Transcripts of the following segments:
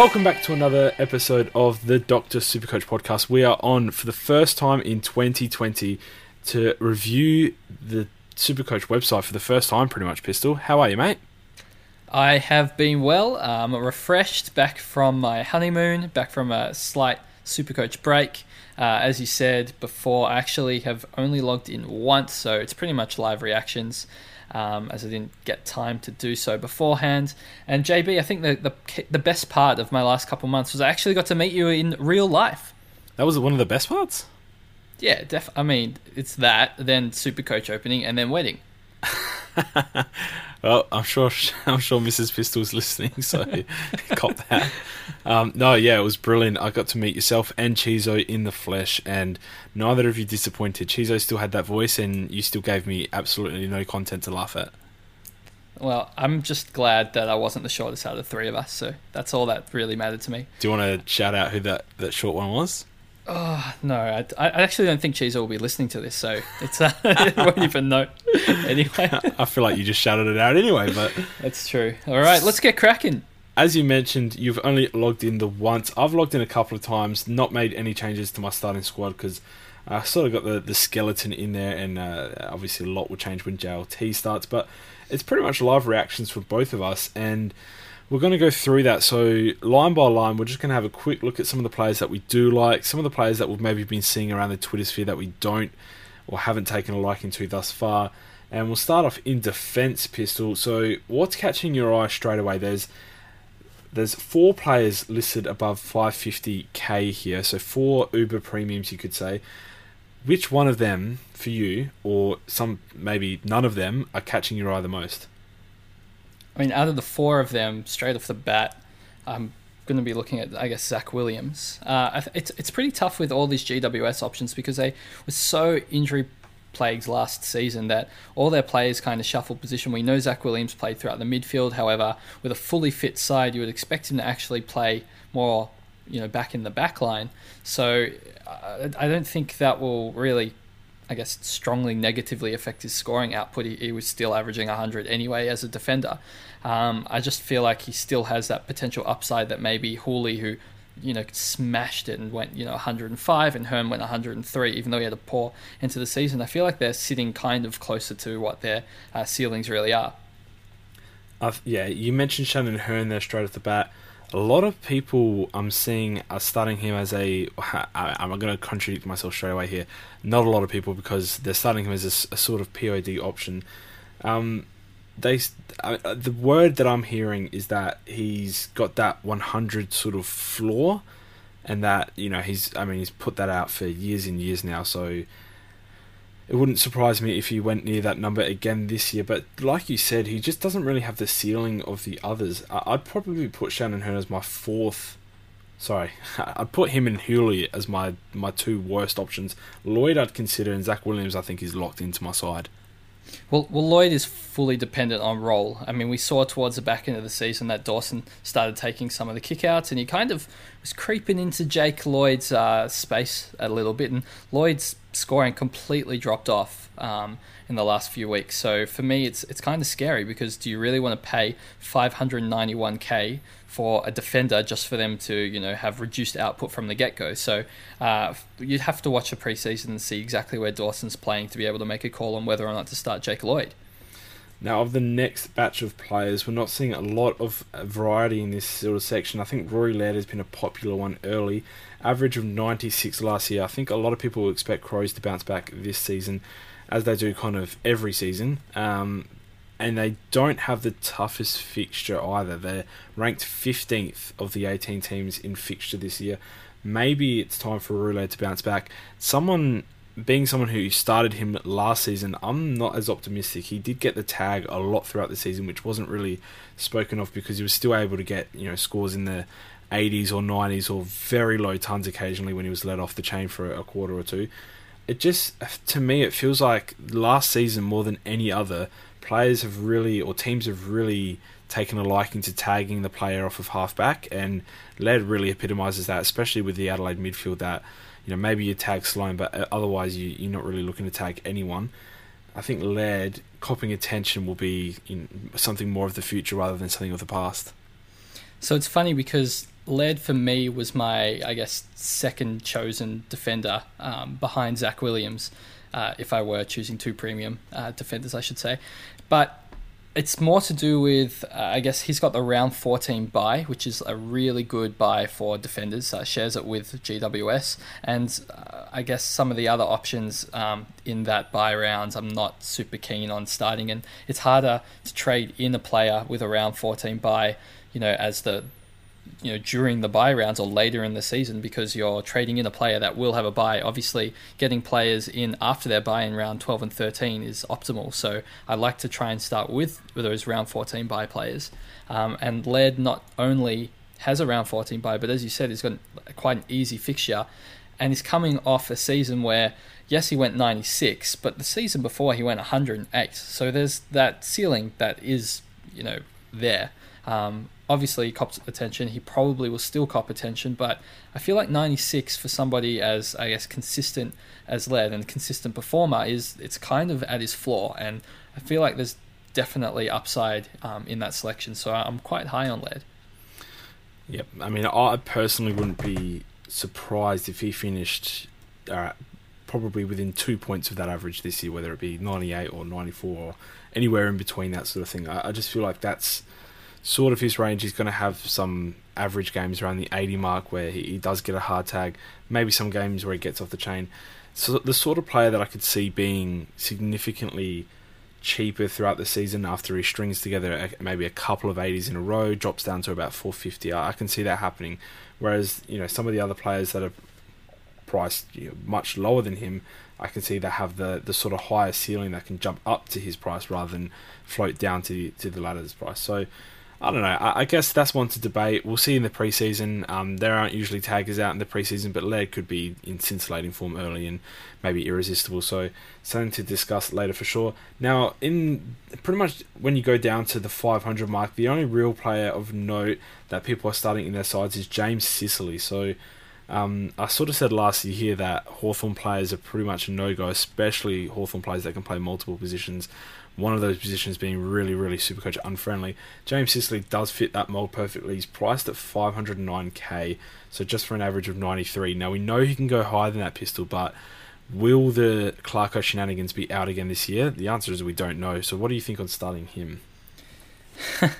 Welcome back to another episode of the Doctor Supercoach podcast. We are on for the first time in 2020 to review the Supercoach website for the first time, pretty much. Pistol, how are you, mate? I have been well, um, refreshed, back from my honeymoon, back from a slight Supercoach break. Uh, as you said before, I actually have only logged in once, so it's pretty much live reactions. Um, as I didn't get time to do so beforehand. And JB, I think the, the the best part of my last couple months was I actually got to meet you in real life. That was one of the best parts. Yeah, def- I mean, it's that, then Super Coach opening, and then wedding. well, I'm sure I'm sure Mrs. Pistol's listening, so cop that. Um, no, yeah, it was brilliant. I got to meet yourself and Chizo in the flesh, and neither of you disappointed. Chizo still had that voice, and you still gave me absolutely no content to laugh at. Well, I'm just glad that I wasn't the shortest out of the three of us, so that's all that really mattered to me. Do you want to shout out who that, that short one was? Oh no, I, I actually don't think Cheese will be listening to this, so it's uh, I won't even know. Anyway, I feel like you just shouted it out anyway, but that's true. All right, let's get cracking. As you mentioned, you've only logged in the once. I've logged in a couple of times, not made any changes to my starting squad because I sort of got the, the skeleton in there, and uh, obviously a lot will change when JLT starts. But it's pretty much live reactions for both of us, and we're going to go through that. So, line by line, we're just going to have a quick look at some of the players that we do like, some of the players that we've maybe been seeing around the Twitter sphere that we don't or haven't taken a liking to thus far. And we'll start off in defense pistol. So, what's catching your eye straight away? There's there's four players listed above 550k here, so four Uber premiums, you could say. Which one of them for you, or some maybe none of them, are catching your eye the most? I mean, out of the four of them, straight off the bat, I'm going to be looking at, I guess, Zach Williams. Uh, it's it's pretty tough with all these GWS options because they were so injury plagues last season that all their players kind of shuffled position. We know Zach Williams played throughout the midfield. However, with a fully fit side, you would expect him to actually play more, you know, back in the back line. So uh, I don't think that will really I guess, strongly negatively affect his scoring output. He, he was still averaging 100 anyway as a defender. Um, I just feel like he still has that potential upside that maybe Houli, who you know smashed it and went you know 105, and Hurn went 103, even though he had a poor into the season. I feel like they're sitting kind of closer to what their uh, ceilings really are. Uh, yeah, you mentioned Shannon Hurn there straight off the bat a lot of people I'm seeing are starting him as a. I'm going to contradict myself straight away here. Not a lot of people because they're starting him as a, a sort of POD option. Um, they uh, the word that I'm hearing is that he's got that 100 sort of floor, and that you know he's. I mean, he's put that out for years and years now. So it wouldn't surprise me if he went near that number again this year. But like you said, he just doesn't really have the ceiling of the others. I'd probably put Shannon Hurn as my fourth. Sorry, I'd put him and Houli as my, my two worst options. Lloyd I'd consider, and Zach Williams I think is locked into my side. Well, well, Lloyd is fully dependent on role. I mean, we saw towards the back end of the season that Dawson started taking some of the kickouts, and he kind of was creeping into Jake Lloyd's uh, space a little bit, and Lloyd's scoring completely dropped off um, in the last few weeks. So for me, it's it's kind of scary because do you really want to pay 591k for a defender just for them to you know have reduced output from the get go? So uh, you'd have to watch a preseason and see exactly where Dawson's playing to be able to make a call on whether or not to start Jake Lloyd. Now, of the next batch of players, we're not seeing a lot of variety in this sort of section. I think Rory Laird has been a popular one early average of 96 last year. I think a lot of people expect Crows to bounce back this season, as they do kind of every season. Um, and they don't have the toughest fixture either. They're ranked 15th of the 18 teams in fixture this year. Maybe it's time for Roulette to bounce back. Someone, being someone who started him last season, I'm not as optimistic. He did get the tag a lot throughout the season, which wasn't really spoken of because he was still able to get you know scores in the 80s or 90s or very low tons occasionally when he was let off the chain for a quarter or two. It just, to me, it feels like last season more than any other, players have really, or teams have really taken a liking to tagging the player off of halfback, and Laird really epitomises that, especially with the Adelaide midfield. That you know maybe you tag Sloane, but uh, otherwise you, you're not really looking to tag anyone. I think Laird copping attention will be something more of the future rather than something of the past. So it's funny because Laird for me was my, I guess, second chosen defender um, behind Zach Williams, uh, if I were choosing two premium uh, defenders, I should say. But it's more to do with, uh, I guess, he's got the round 14 bye, which is a really good bye for defenders. Uh, shares it with GWS. And uh, I guess some of the other options um, in that bye rounds, I'm not super keen on starting. And it's harder to trade in a player with a round 14 bye, you know, as the you know during the bye rounds or later in the season because you're trading in a player that will have a bye. Obviously, getting players in after their bye in round 12 and 13 is optimal. So I like to try and start with those round 14 bye players. Um, and Laird not only has a round 14 bye, but as you said, he's got quite an easy fixture, and he's coming off a season where. Yes, he went 96, but the season before he went 108. So there's that ceiling that is, you know, there. Um, obviously he copped attention. He probably will still cop attention, but I feel like 96 for somebody as I guess consistent as Laird and consistent performer is it's kind of at his floor, and I feel like there's definitely upside um, in that selection. So I'm quite high on Laird. Yep, I mean I personally wouldn't be surprised if he finished. Uh, probably within two points of that average this year, whether it be 98 or 94 or anywhere in between that sort of thing. I, I just feel like that's sort of his range. He's going to have some average games around the 80 mark where he, he does get a hard tag, maybe some games where he gets off the chain. So the sort of player that I could see being significantly cheaper throughout the season after he strings together maybe a couple of 80s in a row, drops down to about 450. I can see that happening. Whereas you know some of the other players that are priced you know, much lower than him, I can see that have the, the sort of higher ceiling that can jump up to his price rather than float down to to the ladder's price. So I don't know. I, I, guess that's one to debate. We'll see in the preseason. Um, there aren't usually taggers out in the preseason, but Laird could be in scintillating form early and maybe irresistible. So something to discuss later for sure. Now, in pretty much when you go down to the 500 mark, the only real player of note that people are starting in their sides is James Sicily. So. Um, I sort of said last year here that Hawthorn players are pretty much a no go, especially Hawthorn players that can play multiple positions one of those positions being really, really super coach unfriendly. James Sicily does fit that mold perfectly. He's priced at 509k, so just for an average of 93. Now we know he can go higher than that pistol, but will the Clarko shenanigans be out again this year? The answer is we don't know. So what do you think on starting him?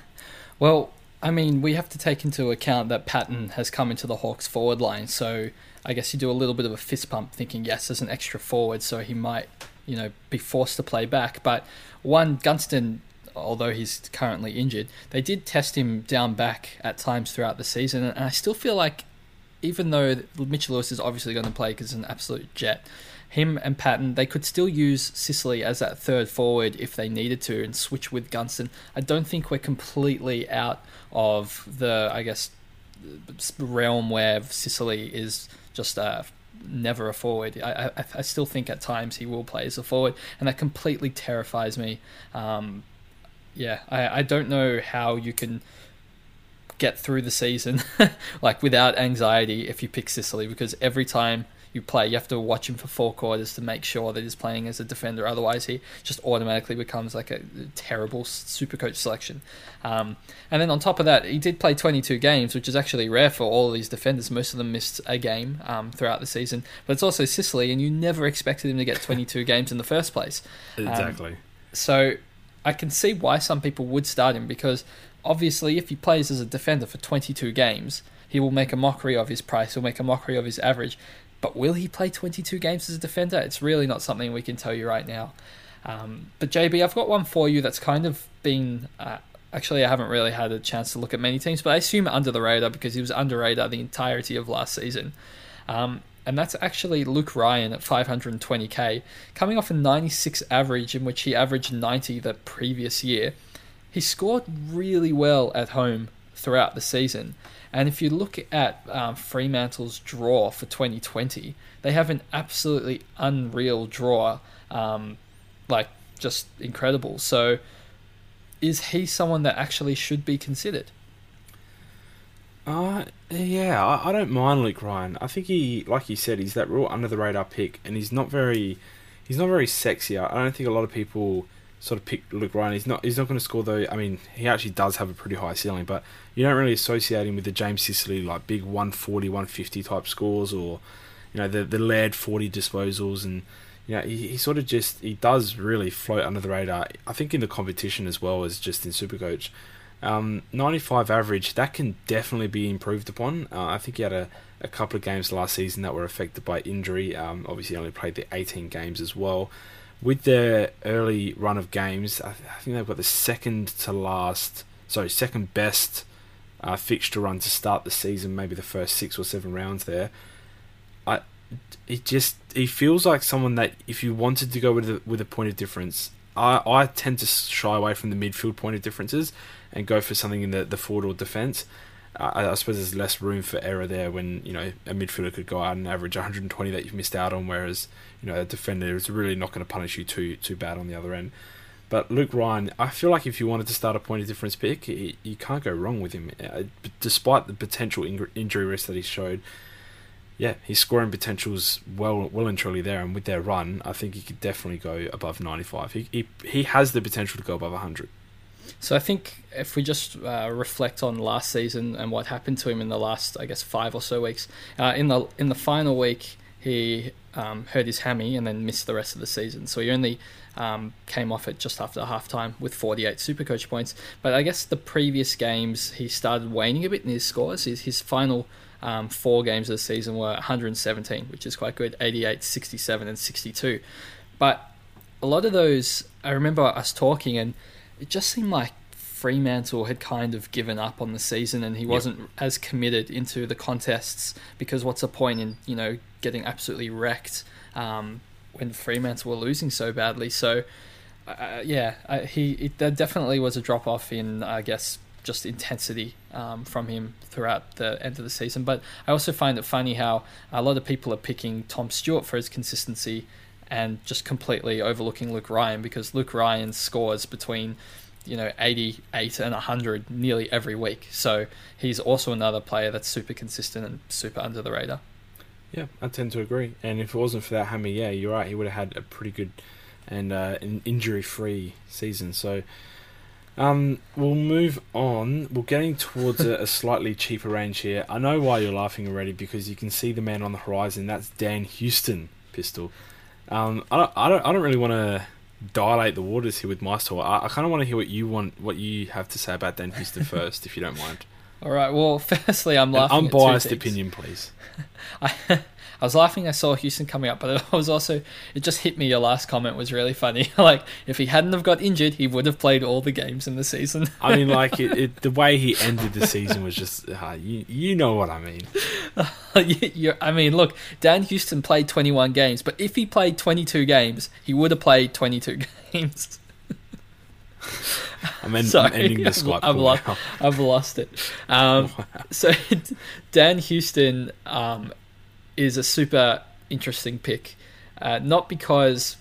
well, I mean, we have to take into account that Patton has come into the Hawks forward line, so I guess you do a little bit of a fist pump thinking, yes, there's an extra forward, so he might, you know, be forced to play back. But one, Gunston, although he's currently injured, they did test him down back at times throughout the season, and I still feel like, even though Mitchell Lewis is obviously going to play because he's an absolute jet, him and Patton, they could still use Sicily as that third forward if they needed to and switch with Gunston. I don't think we're completely out of the, I guess, realm where Sicily is just a never a forward. I, I, I, still think at times he will play as a forward, and that completely terrifies me. Um, yeah, I, I don't know how you can get through the season like without anxiety if you pick Sicily because every time you play. You have to watch him for four quarters to make sure that he's playing as a defender. Otherwise, he just automatically becomes like a terrible super coach selection. Um, and then on top of that, he did play 22 games, which is actually rare for all of these defenders. Most of them missed a game um, throughout the season. But it's also Sicily, and you never expected him to get 22 games in the first place. Um, exactly. So I can see why some people would start him because obviously, if he plays as a defender for 22 games, he will make a mockery of his price. He'll make a mockery of his average. But will he play 22 games as a defender? It's really not something we can tell you right now. Um, but JB, I've got one for you that's kind of been. Uh, actually, I haven't really had a chance to look at many teams, but I assume under the radar because he was under radar the entirety of last season. Um, and that's actually Luke Ryan at 520k, coming off a 96 average in which he averaged 90 the previous year. He scored really well at home throughout the season. And if you look at um, Fremantle's draw for 2020, they have an absolutely unreal draw, um, like just incredible. So, is he someone that actually should be considered? Uh, yeah, I, I don't mind Luke Ryan. I think he, like you said, he's that real under the radar pick, and he's not very, he's not very sexy. I don't think a lot of people sort of pick Luke Ryan. He's not he's not going to score though. I mean, he actually does have a pretty high ceiling, but you don't really associate him with the James Sicily like big 140, 150 type scores or you know the the Laird 40 disposals and you know he, he sort of just he does really float under the radar. I think in the competition as well as just in Supercoach. Um, 95 average that can definitely be improved upon. Uh, I think he had a, a couple of games last season that were affected by injury. Um, obviously, only played the 18 games as well with their early run of games, I, th- I think they've got the second to last, sorry, second best uh, fixture run to start the season. Maybe the first six or seven rounds there. I, it just he feels like someone that if you wanted to go with a, with a point of difference, I I tend to shy away from the midfield point of differences and go for something in the the forward or defence. I, I suppose there's less room for error there when you know a midfielder could go out and average 120 that you've missed out on, whereas you know a defender is really not going to punish you too too bad on the other end. But Luke Ryan, I feel like if you wanted to start a point of difference pick, you, can't go wrong with him. Uh, despite the potential injury risk that he showed, yeah, his scoring potential's well well and truly there. And with their run, I think he could definitely go above 95. He he, he has the potential to go above 100. So I think if we just uh, reflect on last season and what happened to him in the last, I guess, five or so weeks, uh, in the in the final week, he um, hurt his hammy and then missed the rest of the season. So he only um, came off it just after halftime with 48 Supercoach points. But I guess the previous games he started waning a bit in his scores. His, his final um, four games of the season were 117, which is quite good 88, 67, and 62. But a lot of those, I remember us talking, and it just seemed like Fremantle had kind of given up on the season and he wasn't yep. as committed into the contests because what's the point in you know getting absolutely wrecked um, when Fremantle were losing so badly? So uh, yeah, uh, he it, there definitely was a drop off in I guess just intensity um, from him throughout the end of the season. But I also find it funny how a lot of people are picking Tom Stewart for his consistency and just completely overlooking Luke Ryan because Luke Ryan scores between you know 88 and 100 nearly every week. So he's also another player that's super consistent and super under the radar. Yeah, I tend to agree. And if it wasn't for that hammy, yeah, you're right. He would have had a pretty good and uh, an injury-free season. So um, we'll move on. We're getting towards a, a, slightly cheaper range here. I know why you're laughing already because you can see the man on the horizon. That's Dan Houston, pistol. Um, I don't, I don't, I don't really want to dilate the waters here with my story. I, I kind of want to hear what you want, what you have to say about Dan Houston first, if you don't mind. All right. Well, firstly, I'm laughing. An unbiased opinion, please. I, I was laughing. I saw Houston coming up, but it was also it just hit me. Your last comment was really funny. like if he hadn't have got injured, he would have played all the games in the season. I mean, like it, it, the way he ended the season was just uh, you. You know what I mean. you, I mean, look, Dan Houston played 21 games, but if he played 22 games, he would have played 22 games. I'm, en- Sorry, I'm ending the Skype I've, lost, I've lost it. Um, wow. So Dan Houston um, is a super interesting pick, uh, not because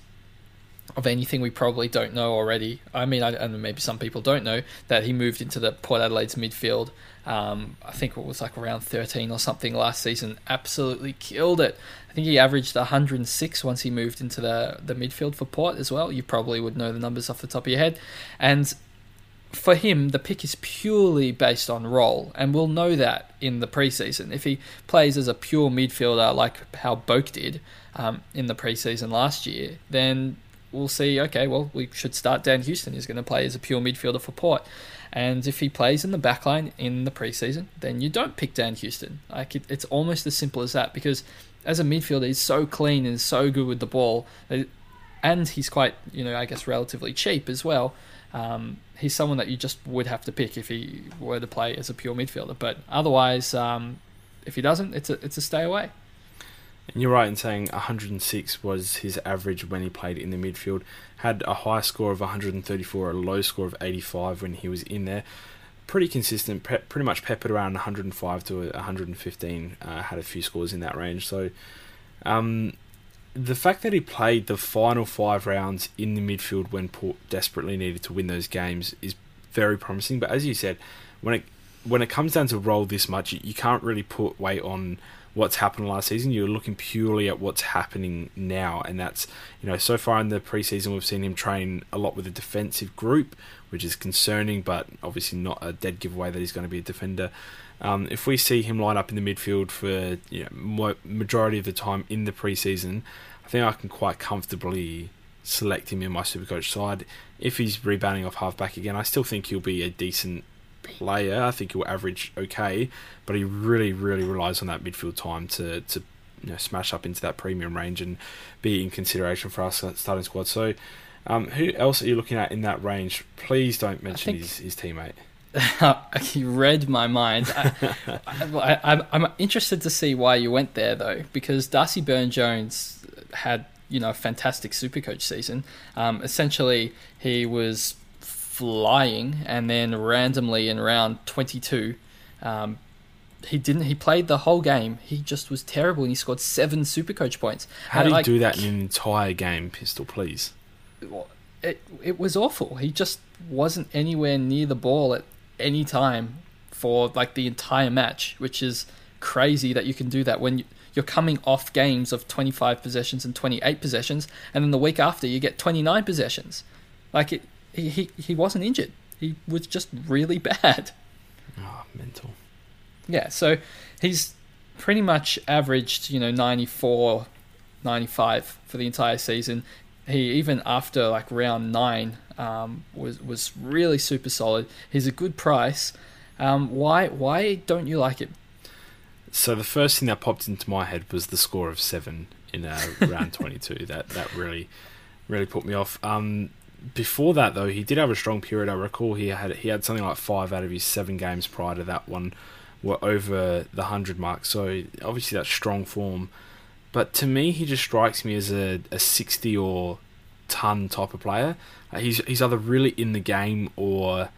of anything we probably don't know already. I mean, I, and maybe some people don't know that he moved into the Port Adelaide's midfield. Um, I think it was like around 13 or something last season. Absolutely killed it. I think he averaged 106 once he moved into the the midfield for Port as well. You probably would know the numbers off the top of your head, and for him, the pick is purely based on role, and we'll know that in the preseason. If he plays as a pure midfielder, like how Boak did um, in the preseason last year, then we'll see. Okay, well, we should start Dan Houston. He's going to play as a pure midfielder for Port, and if he plays in the backline in the preseason, then you don't pick Dan Houston. Like it, it's almost as simple as that because as a midfielder, he's so clean and so good with the ball, and he's quite, you know, I guess relatively cheap as well. Um, he's someone that you just would have to pick if he were to play as a pure midfielder. But otherwise, um, if he doesn't, it's a it's a stay away. And you're right in saying 106 was his average when he played in the midfield. Had a high score of 134, a low score of 85 when he was in there. Pretty consistent, pretty much peppered around 105 to 115. Uh, had a few scores in that range. So, um, the fact that he played the final five rounds in the midfield when Port desperately needed to win those games is very promising. But as you said, when it when it comes down to role this much, you can't really put weight on what's happened last season. You're looking purely at what's happening now, and that's you know so far in the preseason we've seen him train a lot with a defensive group, which is concerning, but obviously not a dead giveaway that he's going to be a defender. Um, if we see him line up in the midfield for you know, majority of the time in the preseason, I think I can quite comfortably select him in my Supercoach side. If he's rebounding off halfback again, I still think he'll be a decent player. I think he'll average okay, but he really, really relies on that midfield time to to you know, smash up into that premium range and be in consideration for our starting squad. So, um, who else are you looking at in that range? Please don't mention his, his teammate. he read my mind. I, am interested to see why you went there though, because Darcy Byrne-Jones had you know a fantastic Supercoach season. Um, essentially, he was flying, and then randomly in round 22, um, he didn't. He played the whole game. He just was terrible, and he scored seven super coach points. How do you do that in an entire game, Pistol? Please. It it was awful. He just wasn't anywhere near the ball at any time for like the entire match, which is crazy that you can do that when you're coming off games of 25 possessions and 28 possessions, and then the week after you get 29 possessions. Like it, he, he, he wasn't injured. He was just really bad. Oh, mental. Yeah, so he's pretty much averaged, you know, 94, 95 for the entire season. He even after like round nine um, was was really super solid. He's a good price. Um, why why don't you like it? So the first thing that popped into my head was the score of seven in uh, round twenty two. That that really really put me off. Um, before that though, he did have a strong period. I recall he had he had something like five out of his seven games prior to that one were over the hundred mark. So obviously that's strong form. But to me, he just strikes me as a, a sixty or ton type of player. Uh, he's he's either really in the game or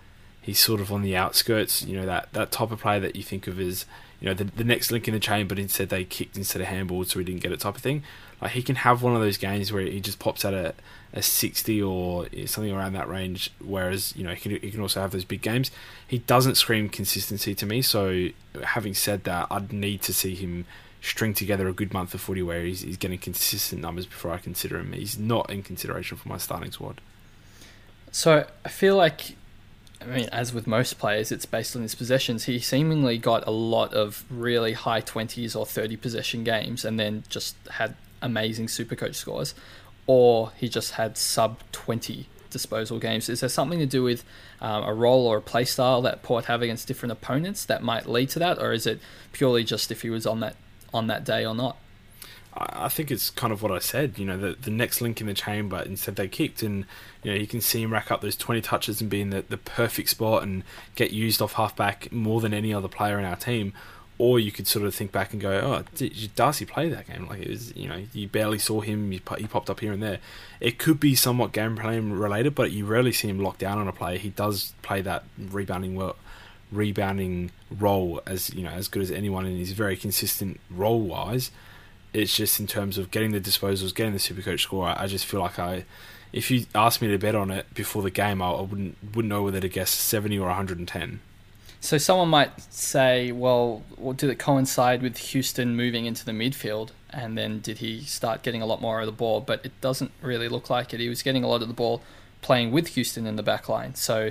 he's sort of on the outskirts. You know that that type of player that you think of as you know the, the next link in the chain, but instead they kicked instead of handballed, so he didn't get it type of thing. Like he can have one of those games where he just pops out a, a 60 or something around that range. Whereas you know he can he can also have those big games. He doesn't scream consistency to me. So having said that, I'd need to see him string together a good month of footy where he's, he's getting consistent numbers before I consider him. He's not in consideration for my starting squad. So I feel like I mean, as with most players, it's based on his possessions. He seemingly got a lot of really high 20s or 30 possession games and then just had amazing supercoach scores, or he just had sub 20 disposal games. Is there something to do with um, a role or a play style that Port have against different opponents that might lead to that, or is it purely just if he was on that on that day or not? I think it's kind of what I said. You know, the the next link in the chain, but instead they kicked, and you know you can see him rack up those twenty touches and be in the, the perfect spot and get used off halfback more than any other player in our team or you could sort of think back and go, "Oh, did Darcy play that game? Like it was, you know, you barely saw him. He popped up here and there. It could be somewhat gameplay related, but you rarely see him locked down on a play. He does play that rebounding well, rebounding role as you know as good as anyone, and he's very consistent role wise. It's just in terms of getting the disposals, getting the super coach score. I, just feel like I, if you asked me to bet on it before the game, I, I wouldn't wouldn't know whether to guess seventy or one hundred and ten. So someone might say, well, did it coincide with Houston moving into the midfield? And then did he start getting a lot more of the ball? But it doesn't really look like it. He was getting a lot of the ball playing with Houston in the back line. So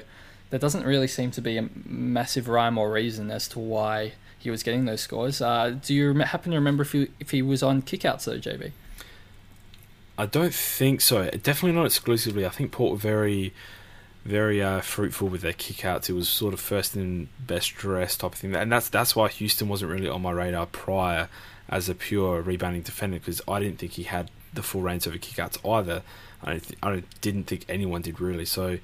there doesn't really seem to be a massive rhyme or reason as to why he was getting those scores. Uh, do you happen to remember if he, if he was on kickouts though, JB? I don't think so. Definitely not exclusively. I think Port were very very uh, fruitful with their kickouts. It was sort of first and best dress type of thing, and that's that's why Houston wasn't really on my radar prior as a pure rebounding defender because I didn't think he had the full range of kickouts either. I th- I didn't think anyone did really. So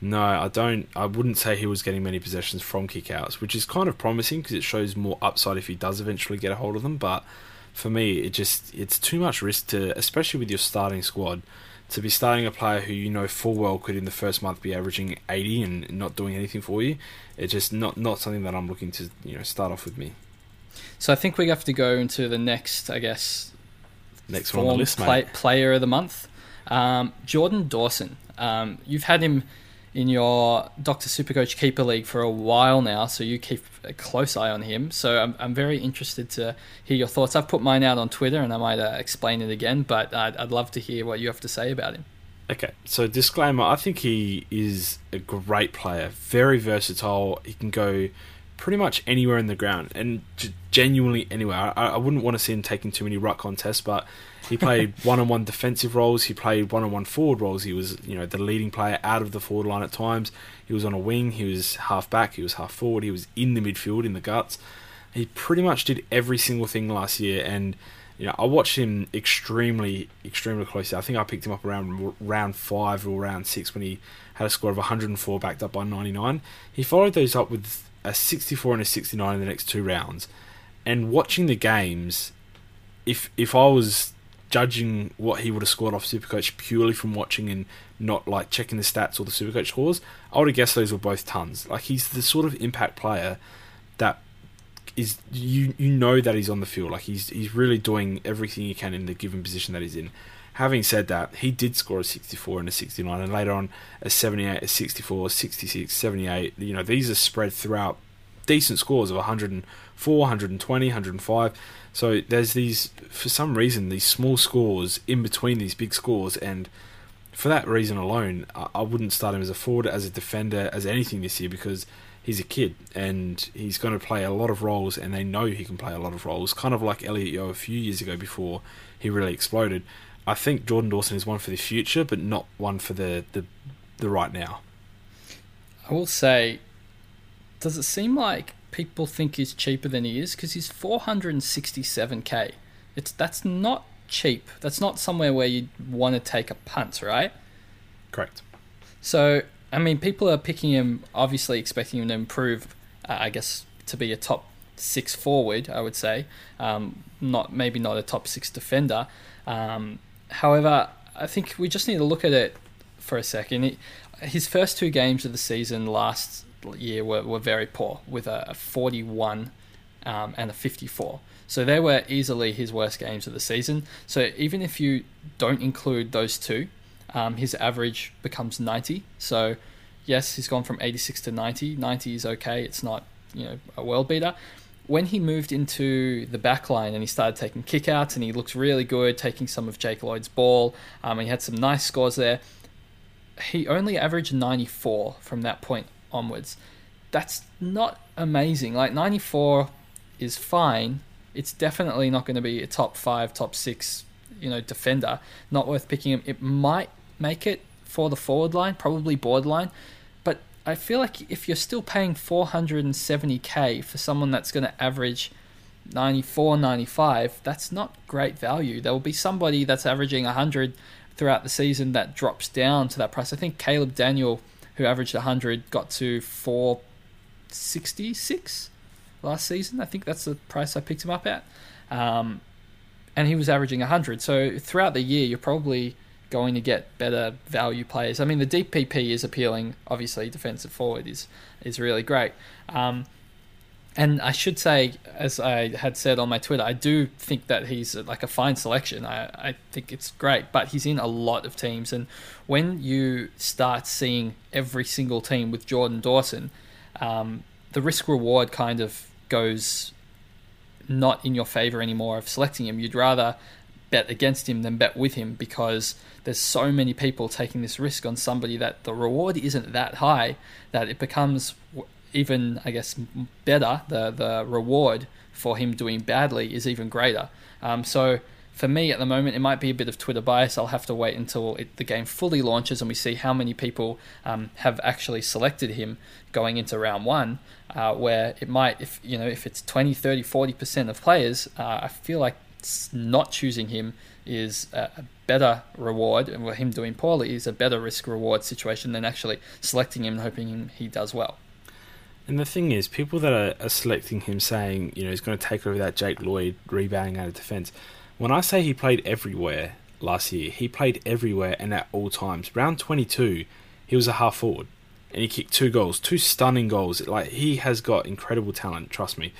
no, I don't. I wouldn't say he was getting many possessions from kickouts, which is kind of promising because it shows more upside if he does eventually get a hold of them. But for me, it just it's too much risk to, especially with your starting squad to be starting a player who you know full well could in the first month be averaging 80 and not doing anything for you, it's just not not something that I'm looking to you know start off with me. So I think we have to go into the next, I guess, next one on the list, play, player of the month, um, Jordan Dawson. Um, you've had him in your Doctor Supercoach Keeper League for a while now, so you keep a close eye on him. So I'm, I'm very interested to hear your thoughts. I've put mine out on Twitter, and I might uh, explain it again, but I'd, I'd love to hear what you have to say about him. Okay, so disclaimer: I think he is a great player, very versatile. He can go pretty much anywhere in the ground and genuinely anywhere. I, I wouldn't want to see him taking too many ruck contests, but he played one-on-one defensive roles. He played one-on-one forward roles. He was, you know, the leading player out of the forward line at times. He was on a wing. He was half back. He was half forward. He was in the midfield in the guts. He pretty much did every single thing last year, and you know, I watched him extremely, extremely closely. I think I picked him up around round five or round six when he had a score of 104, backed up by 99. He followed those up with a 64 and a 69 in the next two rounds. And watching the games, if if I was judging what he would have scored off Supercoach purely from watching and not like checking the stats or the Supercoach scores, I would have guessed those were both tons. Like he's the sort of impact player that is you you know that he's on the field. Like he's he's really doing everything he can in the given position that he's in. Having said that, he did score a 64 and a 69, and later on a 78, a 64, 66, 78. You know, these are spread throughout decent scores of 104, 120, 105. So there's these, for some reason, these small scores in between these big scores, and for that reason alone, I wouldn't start him as a forward, as a defender, as anything this year because he's a kid and he's going to play a lot of roles and they know he can play a lot of roles kind of like Elliot Yeo a few years ago before he really exploded. I think Jordan Dawson is one for the future but not one for the the, the right now. I will say does it seem like people think he's cheaper than he is because he's 467k it's that's not cheap that's not somewhere where you'd want to take a punt right correct so I mean, people are picking him, obviously expecting him to improve. Uh, I guess to be a top six forward, I would say, um, not maybe not a top six defender. Um, however, I think we just need to look at it for a second. his first two games of the season last year were, were very poor, with a, a 41 um, and a 54. So they were easily his worst games of the season. So even if you don't include those two, um, his average becomes 90. So, yes, he's gone from 86 to 90. 90 is okay. It's not, you know, a world beater. When he moved into the back line and he started taking kickouts and he looked really good, taking some of Jake Lloyd's ball, um, he had some nice scores there. He only averaged 94 from that point onwards. That's not amazing. Like 94 is fine. It's definitely not going to be a top five, top six, you know, defender. Not worth picking him. It might make it for the forward line, probably borderline. But I feel like if you're still paying 470k for someone that's going to average 94, 95, that's not great value. There will be somebody that's averaging 100 throughout the season that drops down to that price. I think Caleb Daniel, who averaged 100, got to 466 last season. I think that's the price I picked him up at. Um, and he was averaging 100. So throughout the year, you're probably going to get better value players. I mean, the DPP is appealing. Obviously, defensive forward is is really great. Um, and I should say, as I had said on my Twitter, I do think that he's like a fine selection. I, I think it's great, but he's in a lot of teams. And when you start seeing every single team with Jordan Dawson, um, the risk reward kind of goes not in your favor anymore of selecting him. You'd rather bet against him than bet with him because there's so many people taking this risk on somebody that the reward isn't that high that it becomes even I guess better the the reward for him doing badly is even greater. Um, so for me at the moment, it might be a bit of Twitter bias. I'll have to wait until it, the game fully launches and we see how many people um, have actually selected him going into round one. Uh, where it might, if you know, if it's 20, 30, 40 percent of players, uh, I feel like not choosing him is a, better reward, and him doing poorly is a better risk reward situation than actually selecting him and hoping he does well. And the thing is, people that are, are selecting him saying, you know, he's going to take over that Jake Lloyd rebounding out of defence. When I say he played everywhere last year, he played everywhere and at all times. Round 22, he was a half forward and he kicked two goals, two stunning goals. Like he has got incredible talent, trust me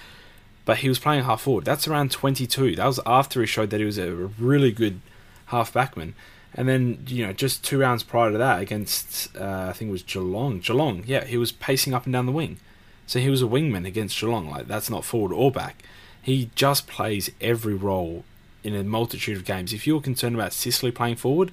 but he was playing half forward. That's around 22. That was after he showed that he was a really good half backman. And then, you know, just two rounds prior to that against, uh, I think it was Geelong. Geelong, yeah, he was pacing up and down the wing. So he was a wingman against Geelong. Like, that's not forward or back. He just plays every role in a multitude of games. If you're concerned about Sicily playing forward,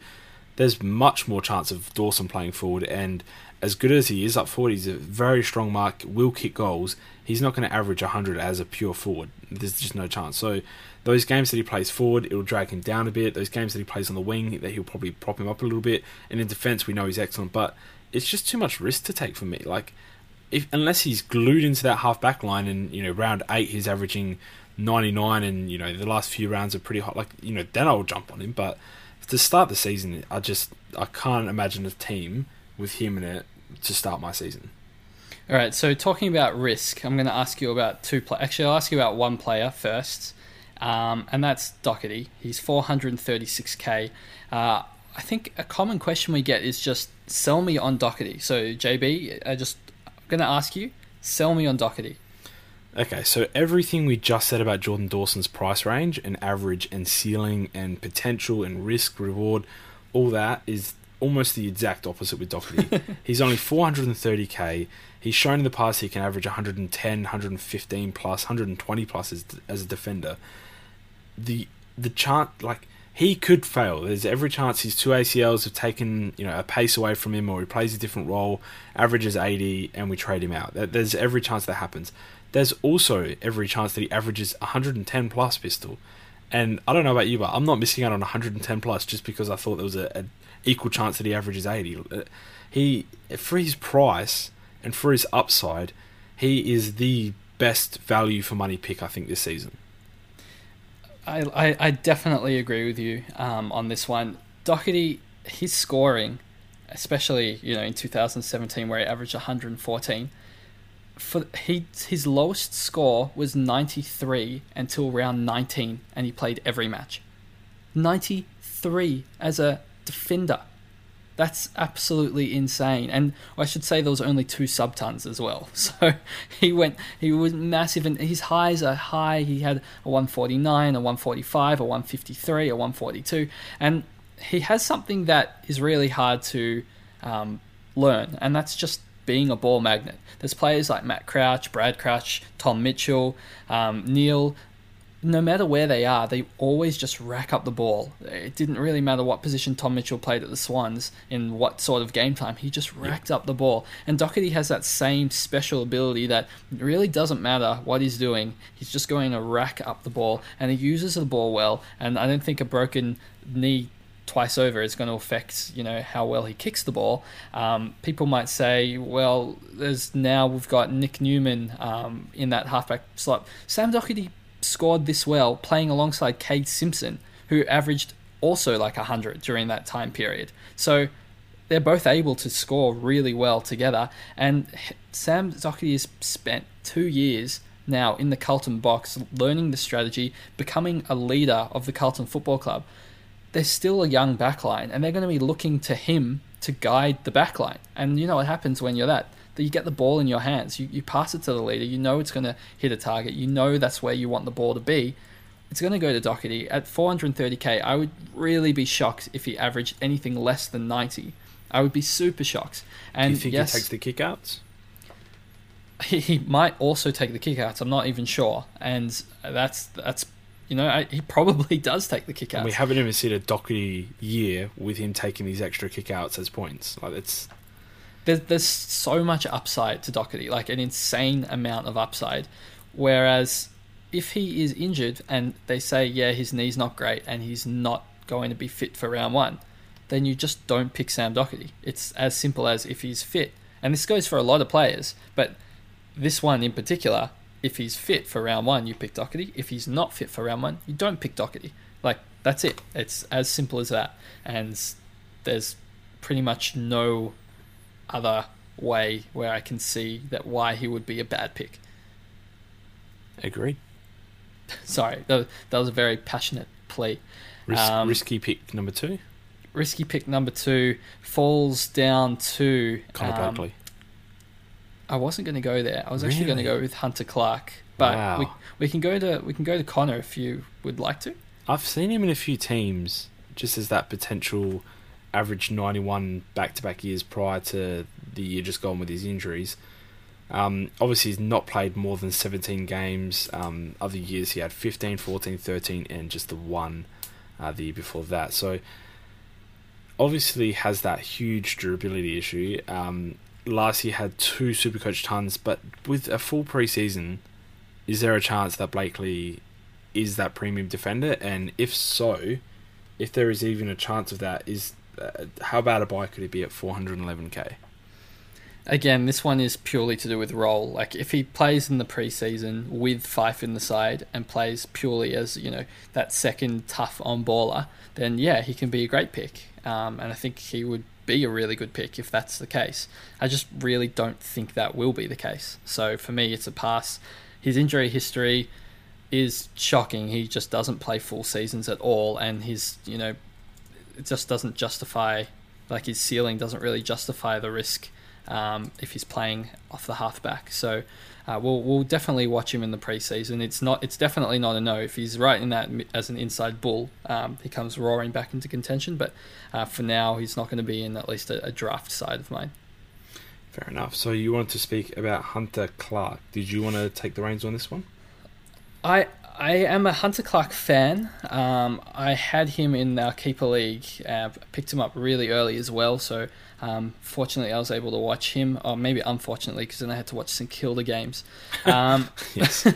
there's much more chance of Dawson playing forward. And as good as he is up forward, he's a very strong mark, will kick goals. He's not going to average 100 as a pure forward. There's just no chance. So those games that he plays forward, it'll drag him down a bit. Those games that he plays on the wing, that he'll probably prop him up a little bit. And in defence, we know he's excellent, but it's just too much risk to take for me. Like, if unless he's glued into that half back line, and you know, round eight he's averaging 99, and you know the last few rounds are pretty hot. Like, you know, then I'll jump on him. But to start the season, I just I can't imagine a team with him in it to start my season. All right, so talking about risk, I'm going to ask you about two players. Actually, I'll ask you about one player first, um, and that's Doherty. He's 436k. Uh, I think a common question we get is just sell me on Doherty. So, JB, I just going to ask you, sell me on Doherty. Okay, so everything we just said about Jordan Dawson's price range and average and ceiling and potential and risk reward, all that is almost the exact opposite with Doherty. He's only 430k. He's shown in the past he can average 110, 115 plus, 120 plus as, as a defender. The the chart like he could fail. There's every chance his two ACLs have taken you know a pace away from him, or he plays a different role, averages 80, and we trade him out. There's every chance that happens. There's also every chance that he averages 110 plus pistol. And I don't know about you, but I'm not missing out on 110 plus just because I thought there was a, a equal chance that he averages 80. Uh, he for his price and for his upside, he is the best value for money pick I think this season. I, I, I definitely agree with you um, on this one. Doherty, his scoring, especially you know in 2017 where he averaged 114, for he his lowest score was 93 until round 19, and he played every match. 93 as a defender. That's absolutely insane. And I should say there was only two subtons as well. So he went, he was massive, and his highs are high. He had a 149, a 145, a 153, a 142, and he has something that is really hard to um, learn, and that's just being a ball magnet. There's players like Matt Crouch, Brad Crouch, Tom Mitchell, um, Neale no matter where they are, they always just rack up the ball. It didn't really matter what position Tom Mitchell played at the Swans in what sort of game time. He just racked up the ball. And Doherty has that same special ability that really doesn't matter what he's doing. He's just going to rack up the ball, and he uses the ball well. And I don't think a broken knee twice over is going to affect you know how well he kicks the ball. Um, people might say, well, there's now we've got Nick Newman um, in that halfback slot. Sam Doherty scored this well playing alongside Kade Simpson, who averaged also like 100 during that time period. So they're both able to score really well together. And Sam Doherty has spent two years now in the Carlton box, learning the strategy, becoming a leader of the Carlton Football Club. They're still a young backline, and they're going to be looking to him to guide the backline. And you know what happens when you're that? You get the ball in your hands. You, you pass it to the leader. You know it's going to hit a target. You know that's where you want the ball to be. It's going to go to Doherty. At 430k, I would really be shocked if he averaged anything less than 90. I would be super shocked. And Do you think yes, he takes the kickouts? He, he might also take the kickouts. I'm not even sure. And that's that's you know, I, he probably does take the kickouts. we haven't even seen a Doherty year with him taking these extra kickouts as points. Like it's there's there's so much upside to Doherty, like an insane amount of upside. Whereas if he is injured and they say, yeah, his knee's not great and he's not going to be fit for round one, then you just don't pick Sam Doherty. It's as simple as if he's fit. And this goes for a lot of players, but this one in particular, if he's fit for round one, you pick Doherty. If he's not fit for round one, you don't pick Doherty. Like, that's it. It's as simple as that. And there's pretty much no other way where I can see that why he would be a bad pick. Agreed. Sorry, that, that was a very passionate plea. Ris- um, risky pick number two. Risky pick number two falls down to Connor um, Blakely. I wasn't going to go there. I was actually going to go with Hunter Clark, but wow. we, we can go to we can go to Connor if you would like to. I've seen him in a few teams just as that potential average 91 back to back years prior to the year just gone with his injuries. Um, obviously, he's not played more than 17 games. Um, other years, he had 15, 14, 13, and just the one uh, the year before that. So, obviously, has that huge durability issue. Um, last year had two Supercoach tons, but with a full preseason, is there a chance that Blakely is that premium defender? And if so, if there is even a chance of that, is how bad a buy could he be at 411k? Again, this one is purely to do with role. Like if he plays in the preseason with Fyfe in the side and plays purely as you know that second tough on baller, then yeah, he can be a great pick. Um, and I think he would be a really good pick if that's the case. I just really don't think that will be the case. So for me, it's a pass. His injury history is shocking. He just doesn't play full seasons at all, and his you know it just doesn't justify like his ceiling doesn't really justify the risk um, if he's playing off the halfback. So uh, we'll we'll definitely watch him in the preseason. It's not it's definitely not a no. If he's right in that as an inside bull, um, he comes roaring back into contention. But uh, for now, he's not going to be in at least a, a draft side of mine. Fair enough. So you wanted to speak about Hunter Clark. Did you want to take the reins on this one? I I am a Hunter Clark fan. Um, I had him in our keeper league. Uh, picked him up really early as well. So um, fortunately, I was able to watch him. Or maybe unfortunately, because then I had to watch St Kilda games. Um, yes.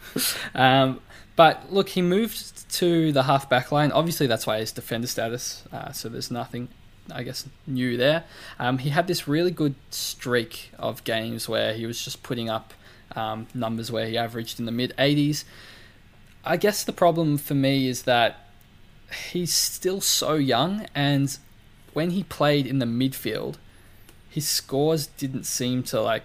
um, but look, he moved to the half back line. Obviously, that's why his defender status. Uh, so there's nothing, I guess, new there. Um, he had this really good streak of games where he was just putting up um, numbers where he averaged in the mid 80s. I guess the problem for me is that he's still so young, and when he played in the midfield, his scores didn't seem to like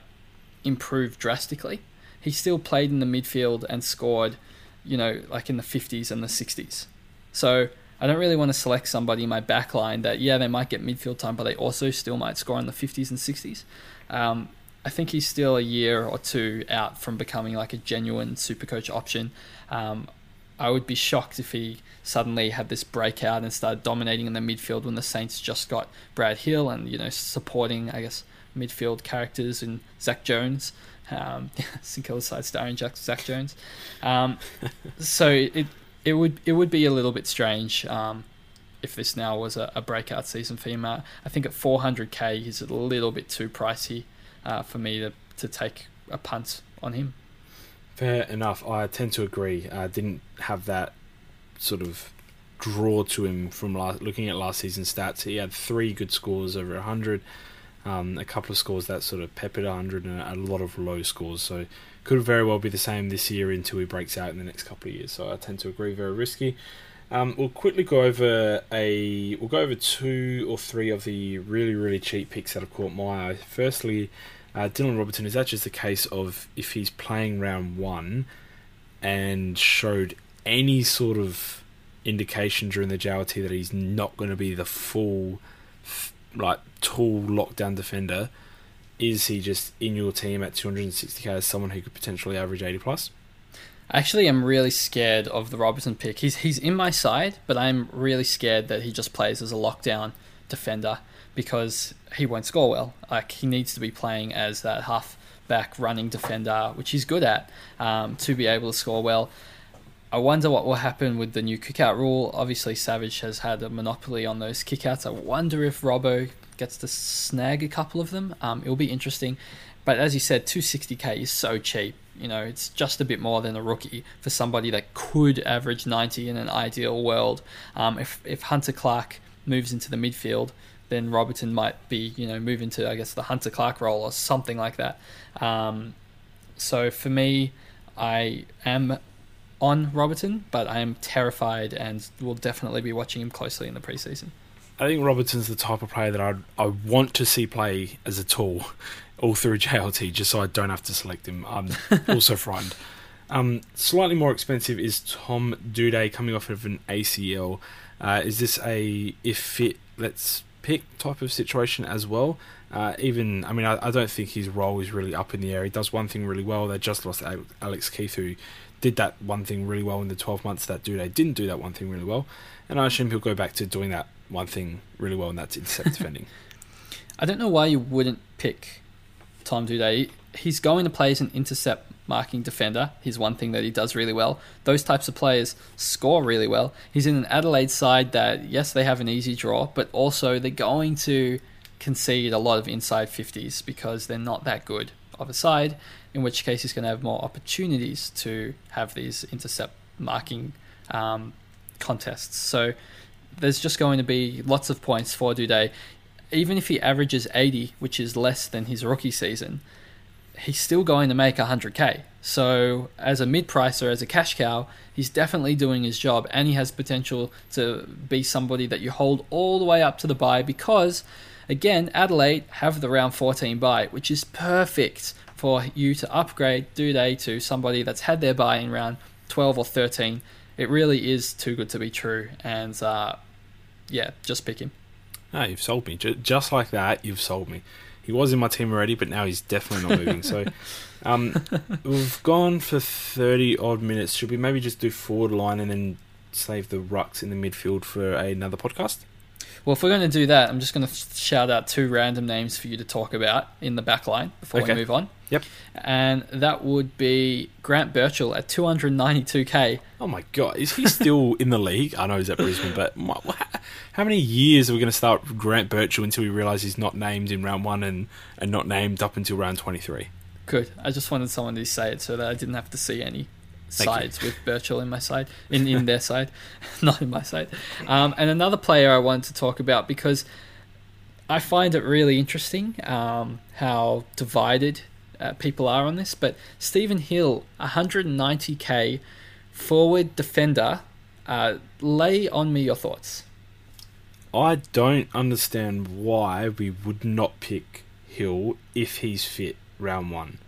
improve drastically. He still played in the midfield and scored, you know, like in the 50s and the 60s. So I don't really want to select somebody in my backline that, yeah, they might get midfield time, but they also still might score in the 50s and 60s. Um, I think he's still a year or two out from becoming like a genuine super coach option. Um, I would be shocked if he suddenly had this breakout and started dominating in the midfield when the Saints just got Brad Hill and you know supporting I guess midfield characters and Zak Jones, um, St Kilda side starring Jack, Zak Jones. Um, so it it would it would be a little bit strange um, if this now was a, a, breakout season for him. Uh, I think at 400k he's a little bit too pricey uh, for me to to take a punt on him. Fair enough. I tend to agree. I didn't have that sort of draw to him from last, looking at last season's stats. He had three good scores over 100, um, a couple of scores that sort of peppered 100, and a lot of low scores. So could very well be the same this year until he breaks out in the next couple of years. So I tend to agree, very risky. Um, we'll quickly go over a we'll go over two or three of the really really cheap picks that have caught my eye. Firstly, uh, Dylan Robertson is that just a case of if he's playing round one and showed any sort of indication during the JLT that he's not going to be the full like tall lockdown defender, is he just in your team at 260k as someone who could potentially average 80 plus? Actually, I'm really scared of the Robertson pick. He's he's in my side, but I'm really scared that he just plays as a lockdown defender because he won't score well. Like he needs to be playing as that half back running defender, which he's good at, um, to be able to score well. I wonder what will happen with the new kickout rule. Obviously, Savage has had a monopoly on those kickouts. I wonder if Robbo gets to snag a couple of them. Um, it'll be interesting. But as you said, 260k is so cheap. You know, it's just a bit more than a rookie for somebody that could average 90 in an ideal world. Um, if if Hunter Clark moves into the midfield, then Robertson might be, you know, move into I guess the Hunter Clark role or something like that. Um, so for me, I am on Robertson, but I am terrified and will definitely be watching him closely in the preseason. I think Robertson's the type of player that I I want to see play as a tool all through JLT, just so I don't have to select him. I'm also frightened. Um, slightly more expensive is Tom Doedee coming off of an ACL. Uh, is this a if fit let's pick type of situation as well? Uh, even I mean I, I, don't think his role is really up in the air. He does one thing really well. They just lost Alex Keath, who did that one thing really well in the 12 months that Doedee didn't do that one thing really well. And I assume he'll go back to doing that one thing really well, and that's intercept defending. I don't know why you wouldn't pick Tom Doedee. He's going to play as an intercept marking defender. He's one thing that he does really well. Those types of players score really well. He's in an Adelaide side that, yes, they have an easy draw, but also they're going to concede a lot of inside 50s because they're not that good of a side, in which case he's going to have more opportunities to have these intercept marking um, contests. So there's just going to be lots of points for Doedee. Even if he averages 80, which is less than his rookie season, he's still going to make 100k. So, as a mid pricer, as a cash cow, he's definitely doing his job and he has potential to be somebody that you hold all the way up to the buy because, again, Adelaide have the round 14 buy, which is perfect for you to upgrade Doedee to somebody that's had their buy in round 12 or 13. It really is too good to be true. And uh, yeah, just pick him. Ah, you've sold me. Just like that, you've sold me. He was in my team already, but now he's definitely not moving. so um, we've gone for 30 odd minutes. Should we maybe just do forward line and then save the rucks in the midfield for another podcast? Well, if we're going to do that, I'm just going to shout out two random names for you to talk about in the back line before okay. we move on. Yep. And that would be Grant Birchall at 292k. Oh my god, is he still in the league? I know he's at Brisbane, but how many years are we going to start Grant Birchall until we realise he's not named in round one and, and not named up until round 23? Good. I just wanted someone to say it so that I didn't have to see any sides with Birchall in my side, in, in their side, not in my side. Um, and another player I wanted to talk about because I find it really interesting um, how divided uh, people are on this. But Stephen Hill, 190k forward defender. Uh, lay on me your thoughts. I don't understand why we would not pick Hill if he's fit round one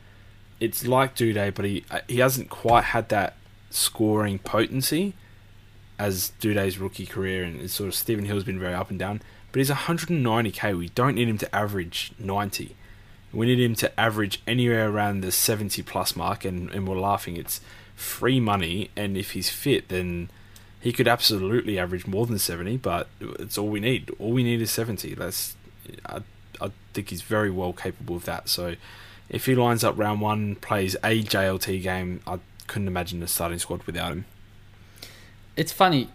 it's like Doedee, but he uh, he hasn't quite had that scoring potency as Doedee's rookie career, and it's sort of Stephen Hill's been very up and down. But he's 190k. We don't need him to average 90. We need him to average anywhere around the 70 plus mark, and, and we're laughing. It's free money, and if he's fit, then he could absolutely average more than 70. But it's all we need. All we need is 70. That's I, I think he's very well capable of that. So if he lines up round one, plays a JLT game, I couldn't imagine a starting squad without him. It's funny.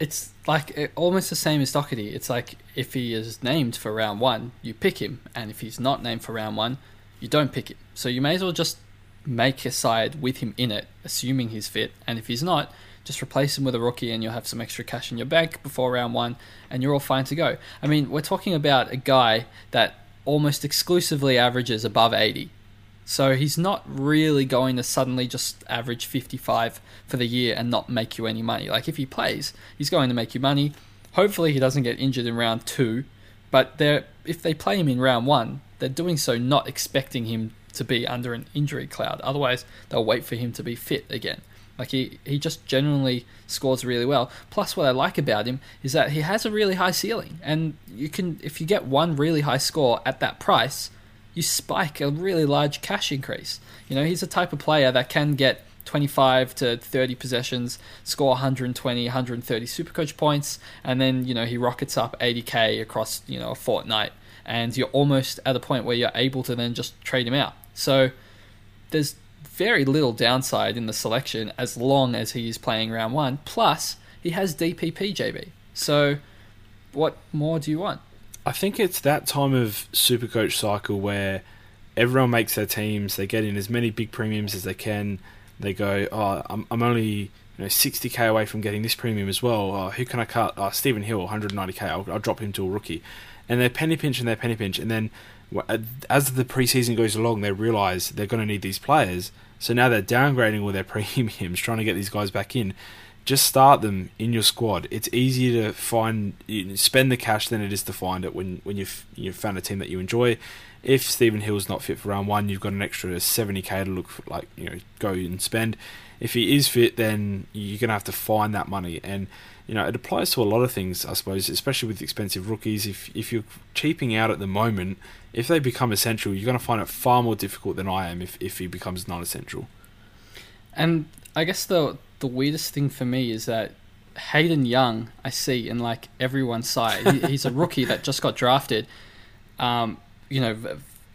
It's like almost the same as Doherty. It's like if he is named for round one, you pick him, and if he's not named for round one, you don't pick him. So you may as well just make a side with him in it, assuming he's fit. And if he's not, just replace him with a rookie, and you'll have some extra cash in your bank before round one, and you're all fine to go. I mean, we're talking about a guy that almost exclusively averages above 80. So he's not really going to suddenly just average 55 for the year and not make you any money. Like if he plays, he's going to make you money. Hopefully he doesn't get injured in round 2, but they if they play him in round 1, they're doing so not expecting him to be under an injury cloud. Otherwise, they'll wait for him to be fit again. Like he, he just genuinely scores really well. Plus, what I like about him is that he has a really high ceiling, and you can if you get one really high score at that price, you spike a really large cash increase. You know, he's a type of player that can get 25 to 30 possessions, score 120, 130 supercoach points, and then, you know, he rockets up 80k across, you know, a fortnight, and you're almost at a point where you're able to then just trade him out. So there's very little downside in the selection as long as he is playing round one. Plus, he has DPP, JB. So, what more do you want? I think it's that time of Supercoach cycle where everyone makes their teams. They get in as many big premiums as they can. They go, oh, I'm, I'm only you know 60k away from getting this premium as well. Oh, who can I cut? Oh, Stephen Hill, 190k. I'll, I'll drop him to a rookie. And they're penny pinch and they're penny pinch, and then uh, as the preseason goes along, they realise they're going to need these players. So now they're downgrading all their premiums, trying to get these guys back in. Just start them in your squad. It's easier to find, spend the cash than it is to find it when when you've you've found a team that you enjoy. If Stephen Hill's not fit for round one, you've got an extra 70k to look for, like you know go and spend. If he is fit, then you're gonna have to find that money and you know, it applies to a lot of things, I suppose, especially with expensive rookies. If if you're cheaping out at the moment, if they become essential, you're to find it far more difficult than I am if, if he becomes non essential. And I guess the the weirdest thing for me is that Hayden Young, I see in like everyone's side. He, he's a rookie that just got drafted, um, you know,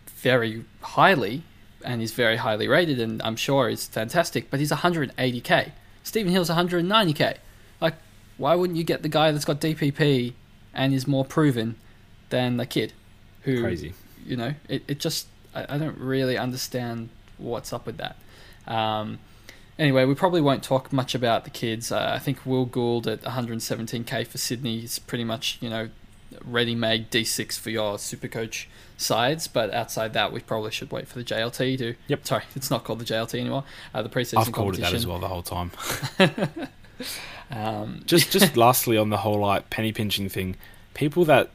very highly, and he's very highly rated, and I'm sure he's fantastic. But he's 180k. Stephen Hill's 190k. Like, why wouldn't you get the guy that's got DPP and is more proven than the kid? Who, Crazy. You know, it, it just I, I don't really understand what's up with that. Um, Anyway, we probably won't talk much about the kids. Uh, I think Will Gould at 117k for Sydney is pretty much, you know, ready-made D6 for your Supercoach sides. But outside that, we probably should wait for the JLT to. Yep. Sorry, it's not called the JLT anymore. Uh, the preseason I've called it that as well the whole time. Um, just just lastly on the whole like penny pinching thing, people that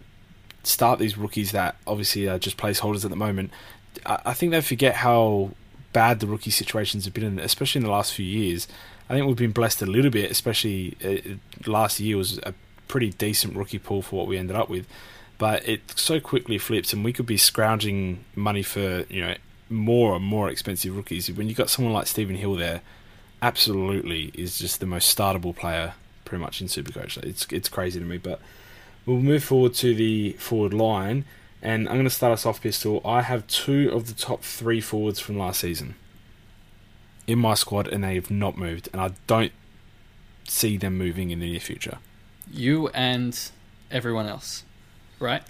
start these rookies that obviously are just placeholders at the moment, I, I think they forget how bad the rookie situations have been, in, especially in the last few years. I think we've been blessed a little bit, especially uh, last year was a pretty decent rookie pool for what we ended up with. But it so quickly flips, and we could be scrounging money for you know more and more expensive rookies. When you've got someone like Stephen Hill there, absolutely is just the most startable player pretty much in Supercoach. It's it's crazy to me, but we'll move forward to the forward line, and I'm going to start us off, Pistol. I have two of the top three forwards from last season in my squad, and they have not moved, and I don't see them moving in the near future. you and everyone else, right?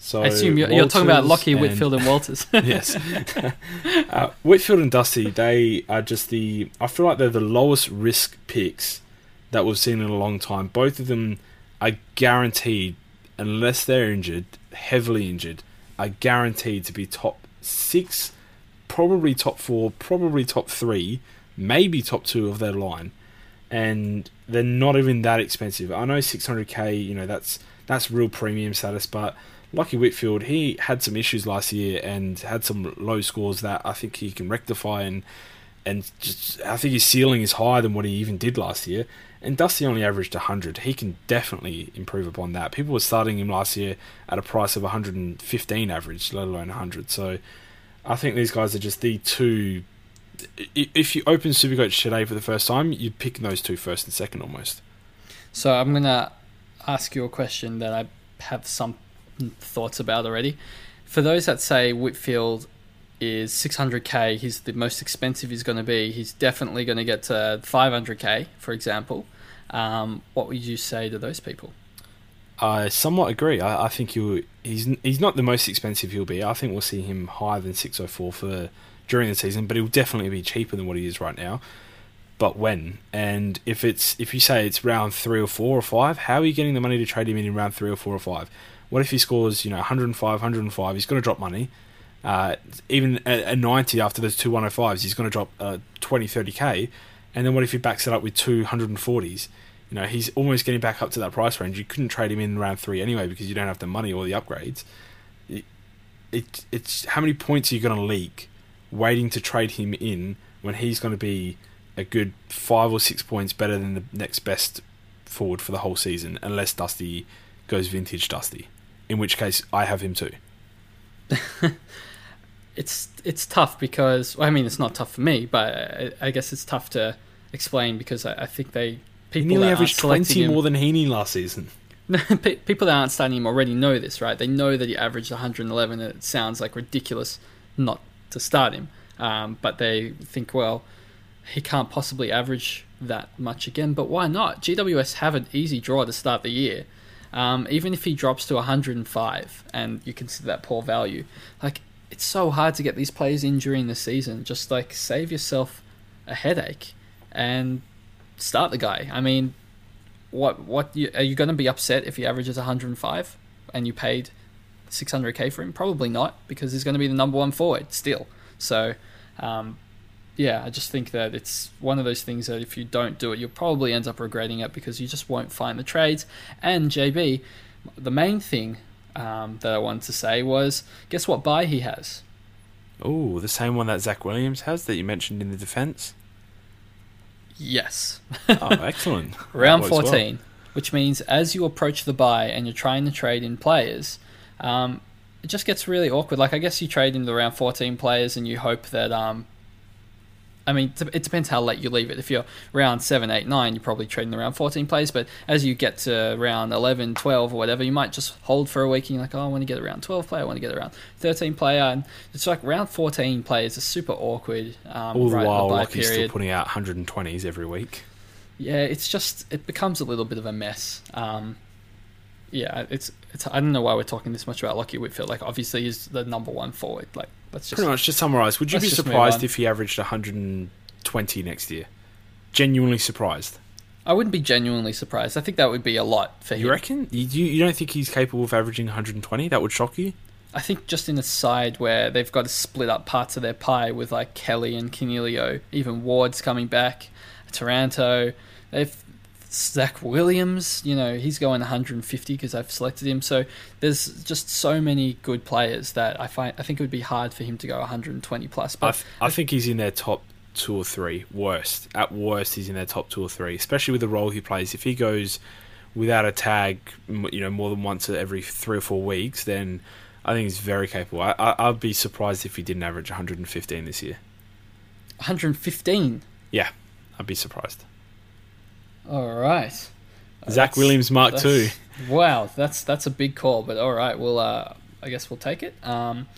So I assume you're, you're talking about Lachie, and- Whitfield, and Walters. yes. uh, Whitfield and Dusty, they are just the. I feel like they're the lowest risk picks that we've seen in a long time. Both of them are guaranteed, unless they're injured, heavily injured, are guaranteed to be top six, probably top four, probably top three, maybe top two of their line. And they're not even that expensive. I know 600k, you know, that's that's real premium status, but Lachie Whitfield, he had some issues last year and had some low scores that I think he can rectify and and just I think his ceiling is higher than what he even did last year. And Dusty only averaged 100. He can definitely improve upon that. People were starting him last year at a price of 115 average, let alone 100. So I think these guys are just the two. If you open Supercoach today for the first time, you'd pick those two first and second almost. So I'm gonna ask you a question that I have some thoughts about already. For those that say Whitfield is 600k, he's the most expensive he's going to be. He's definitely going to get to 500k, for example. Um, what would you say to those people? I somewhat agree. I, I think he'll, he's he's not the most expensive he'll be. I think we'll see him higher than 604 for during the season, but he'll definitely be cheaper than what he is right now. But when and if it's if you say it's round three or four or five, how are you getting the money to trade him in in round three or four or five? What if he scores you know 105, 105? He's going to drop money. Uh, even a, a 90 after those two 105s, he's going to drop uh, 20, 30k. And then what if he backs it up with two 140s? You know, he's almost getting back up to that price range. You couldn't trade him in round three anyway because you don't have the money or the upgrades. It, it it's how many points are you going to leak waiting to trade him in when he's going to be a good five or six points better than the next best forward for the whole season, unless Dusty goes vintage Dusty, in which case I have him too. It's it's tough because well, I mean it's not tough for me, but I, I guess it's tough to explain because I, I think they He people nearly that aren't averaged twenty him- more than Heaney last season. People that aren't starting him already know this, right? They know that he averaged 111, and it sounds like ridiculous not to start him. Um, but they think, well, he can't possibly average that much again. But why not? GWS have an easy draw to start the year. Um, even if he drops to 105, and you consider that poor value, like it's so hard to get these players in during the season. Just like save yourself a headache and start the guy. I mean, what what you, are you going to be upset if he averages 105 and you paid 600k for him? Probably not, because he's going to be the number one forward still. So, um, yeah, I just think that it's one of those things that if you don't do it, you'll probably end up regretting it because you just won't find the trades. And JB, the main thing um, that I wanted to say was, guess what buy he has? Oh, the same one that Zac Williams has that you mentioned in the defence. Yes. Oh, excellent. round That works well. 14, which means as you approach the buy and you're trying to trade in players, um, it just gets really awkward. Like, I guess you trade in the round 14 players and you hope that, um, I mean, it depends how late you leave it. If you're round 7, 8, 9, you're probably trading around 14 plays. But as you get to round 11, 12, or whatever, you might just hold for a week and you're like, oh, I want to get around 12 player, I want to get around 13 player. And it's like round 14 players are super awkward. Um, All the right, while, Lachie's still putting out 120s every week. Yeah, it's just, it becomes a little bit of a mess. Um, yeah, it's, it's, I don't know why we're talking this much about Lachie Whitfield. Like, obviously, he's the number one forward. Like, let's just. Pretty much, just summarise. Would you let's be just move surprised on. if he averaged 120 next year? Genuinely surprised. I wouldn't be genuinely surprised. I think that would be a lot for him. You reckon? You, you you don't think he's capable of averaging 120? That would shock you? I think just in a side where they've got to split up parts of their pie with like Kelly and Coniglio, even Ward's coming back, Taranto, they've Zac Williams, you know, he's going 150 because I've selected him. So there's just so many good players that I find I think it would be hard for him to go 120 plus. I, But th- I think he's in their top two or three. Worst. At worst, he's in their top two or three, especially with the role he plays. If he goes without a tag, you know, more than once every three or four weeks, then I think he's very capable. I, I, I'd be surprised if he didn't average 115 this year. 115. Yeah, I'd be surprised. All right. Zac That's- Williams, Mark two. Wow, that's that's a big call, but all right, we'll uh, I guess we'll take it. Um,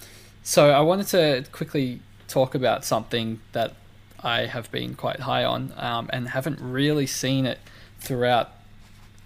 so I wanted to quickly talk about something that I have been quite high on um, and haven't really seen it throughout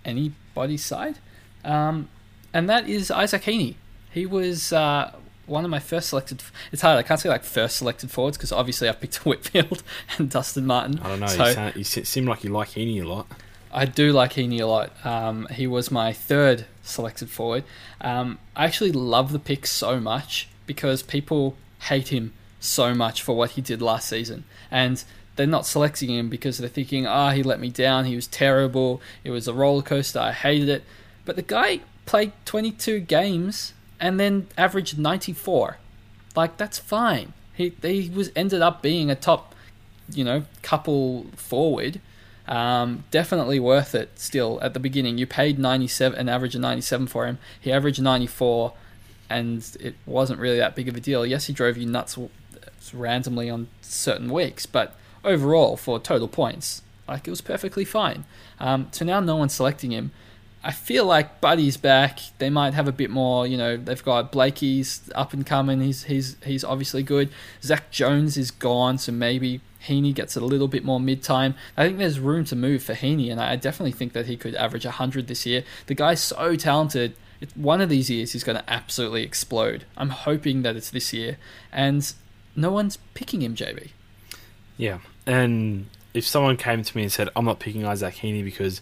anybody's side, um, and that is Isaac Heaney. He was uh, one of my first selected. It's hard. I can't say like first selected forwards because obviously I've picked Whitfield and Dustin Martin. I don't know. So- you, sound, you seem like you like Heaney a lot. I do like Heaney a lot. Um, he was my third selected forward. Um, I actually love the pick so much because people hate him so much for what he did last season. And they're not selecting him because they're thinking, ah, he let me down. He was terrible. It was a roller coaster. I hated it. But the guy played 22 games and then averaged 94. Like, that's fine. He, he was ended up being a top, you know, couple forward. Um, definitely worth it still at the beginning. You paid 97, an average of 97 for him. He averaged 94, and it wasn't really that big of a deal. Yes, he drove you nuts randomly on certain weeks, but overall, for total points, like it was perfectly fine. Um, so now no one's selecting him. I feel like Buddy's back. They might have a bit more. You know, they've got Blakey's up and coming. He's he's he's obviously good. Zak Jones is gone, so maybe Heaney gets a little bit more mid time. I think there's room to move for Heaney, and I definitely think that he could average 100 this year. The guy's so talented. One of these years, he's going to absolutely explode. I'm hoping that it's this year, and no one's picking him, JB. Yeah, and if someone came to me and said, "I'm not picking Isaac Heaney because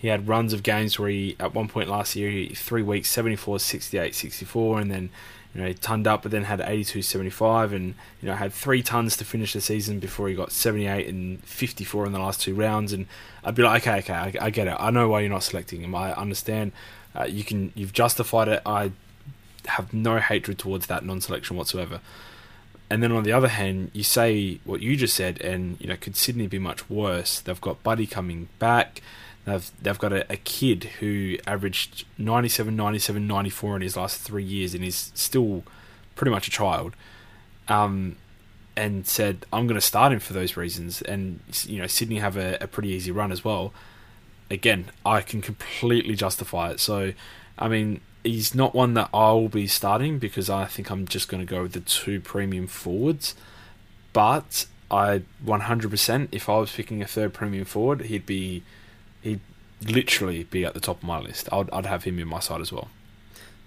he had runs of games where he, at one point last year, he, three weeks, 74, 68, 64, and then you know he tonned up, but then had 82, 75, and you know had three tons to finish the season before he got 78 and 54 in the last two rounds, and I'd be like, okay, okay, I, I get it. I know why you're not selecting him. I understand. Uh, you can, you've justified it. I have no hatred towards that non-selection whatsoever. And then on the other hand, you say what you just said, and you know, could Sydney be much worse? They've got Buddy coming back. They've they've got a, a kid who averaged 97, 97, 94 in his last three years, and is still pretty much a child. Um, and said, "I'm going to start him for those reasons." And you know, Sydney have a, a pretty easy run as well. Again, I can completely justify it. So, I mean, he's not one that I'll be starting because I think I'm just going to go with the two premium forwards. But I 100%, if I was picking a third premium forward, he'd be he'd literally be at the top of my list. I'd I'd have him in my side as well.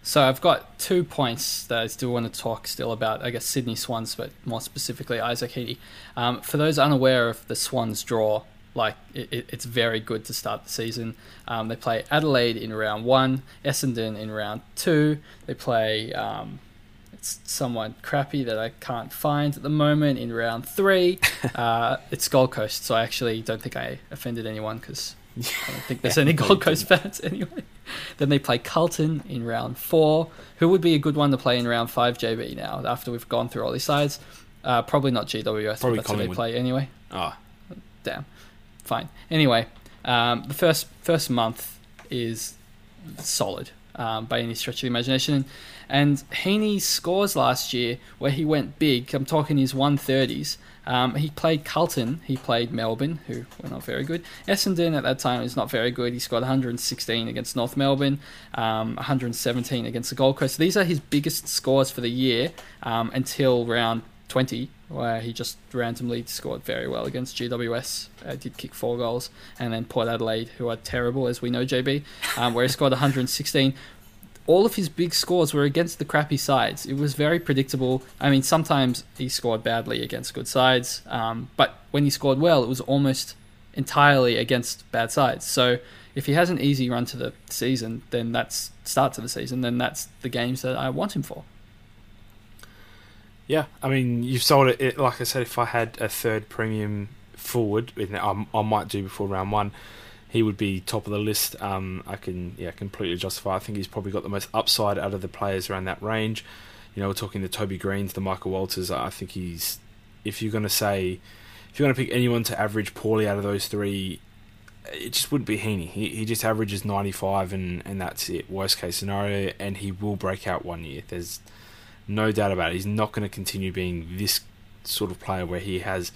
So I've got two points that I still want to talk still about. I guess Sydney Swans, but more specifically Isaac Heaney. Um, for those unaware of the Swans draw, like it, it, it's very good to start the season. Um, they play Adelaide in round one, Essendon in round two. They play um, it's somewhat crappy that I can't find at the moment in round three. uh, it's Gold Coast, so I actually don't think I offended anyone because I don't think there's Yeah, any Gold Coast fans anyway. Then they play Carlton in round four, who would be a good one to play in round five, JB, now, after we've gone through all these sides. Uh, probably not GWS, Probably that's who they play anyway. Ah, Damn. Fine. Anyway, um, the first first month is solid. um, by any stretch of the imagination. And Heaney's scores last year, where he went big, I'm talking his 130s. Um, he played Carlton, he played Melbourne, who were not very good. Essendon at that time is not very good. He scored 116 against North Melbourne, um, 117 against the Gold Coast. So These are his biggest scores for the year um, until round 20, where he just randomly scored very well against GWS. Uh, did kick four goals, and then Port Adelaide, who are terrible as we know, JB, um, where he scored 116 all of his big scores were against the crappy sides. It was very predictable. I mean, sometimes he scored badly against good sides, um, but when he scored well, it was almost entirely against bad sides. So if he has an easy run to the season, then that's start to the season, then that's the games that I want him for. Yeah, I mean, you've sold it. it like I said, if I had a third premium forward, I, I might do before round one he would be top of the list. Um, I can yeah completely justify. I think he's probably got the most upside out of the players around that range. You know, we're talking the Toby Greens, the Michael Walters. I think he's if you're going to say if you're going to pick anyone to average poorly out of those three, it just wouldn't be Heaney. He he just averages 95 and and that's it. Worst case scenario, and he will break out one year. There's no doubt about it. He's not going to continue being this sort of player where he has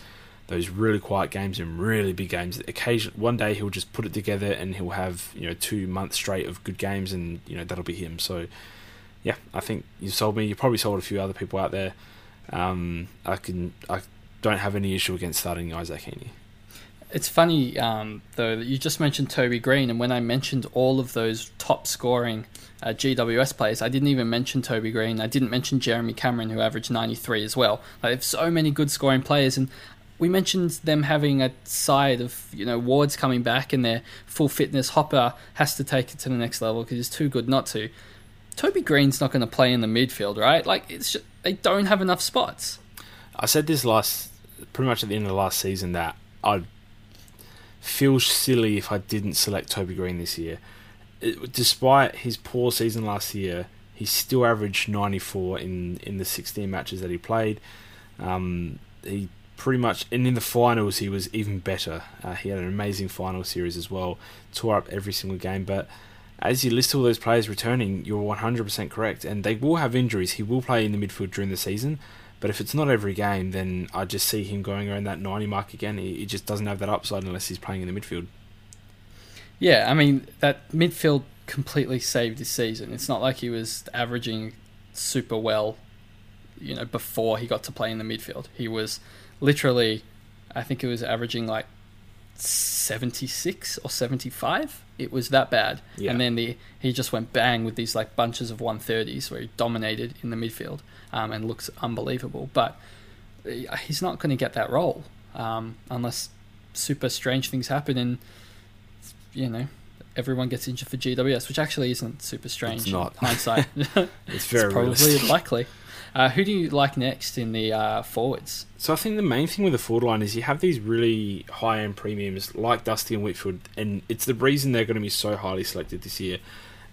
those really quiet games and really big games. Occasion one day he'll just put it together and he'll have you know two months straight of good games and you know that'll be him. So yeah, I think you sold me. You probably sold a few other people out there. Um, I can I don't have any issue against starting Isaac Heaney. It's funny um, though that you just mentioned Toby Green, and when I mentioned all of those top scoring uh, GWS players, I didn't even mention Toby Green. I didn't mention Jeremy Cameron, who averaged 93 as well. Like, have so many good scoring players, and we mentioned them having a side of you know Ward's coming back and their full fitness. Hopper has to take it to the next level because he's too good not to. Toby Green's not going to play in the midfield, right? Like it's just, they don't have enough spots. I said this last, pretty much at the end of the last season, that I'd feel silly if I didn't select Toby Green this year. It, despite his poor season last year, he still averaged 94 in in the 16 matches that he played. Um, he pretty much, and in the finals he was even better. Uh, he had an amazing final series as well, tore up every single game. But as you list all those players returning, you're 100% correct, and they will have injuries. He will play in the midfield during the season, but if it's not every game, then I just see him going around that 90 mark again. He, he just doesn't have that upside unless he's playing in the midfield. Yeah, I mean that midfield completely saved his season. It's not like he was averaging super well, you know, before he got to play in the midfield. He was literally, I think it was averaging like 76 or 75. It was that bad. Yeah. And then the he just went bang with these like bunches of 130s where he dominated in the midfield um, and looks unbelievable. But uh, he's not going to get that role um, unless super strange things happen and, you know, everyone gets injured for GWS, which actually isn't super strange. It's not. hindsight. it's very it's probably likely. Uh, who do you like next in the uh, forwards? So I think the main thing with the forward line is you have these really high end premiums like Dusty and Whitfield, and it's the reason they're going to be so highly selected this year.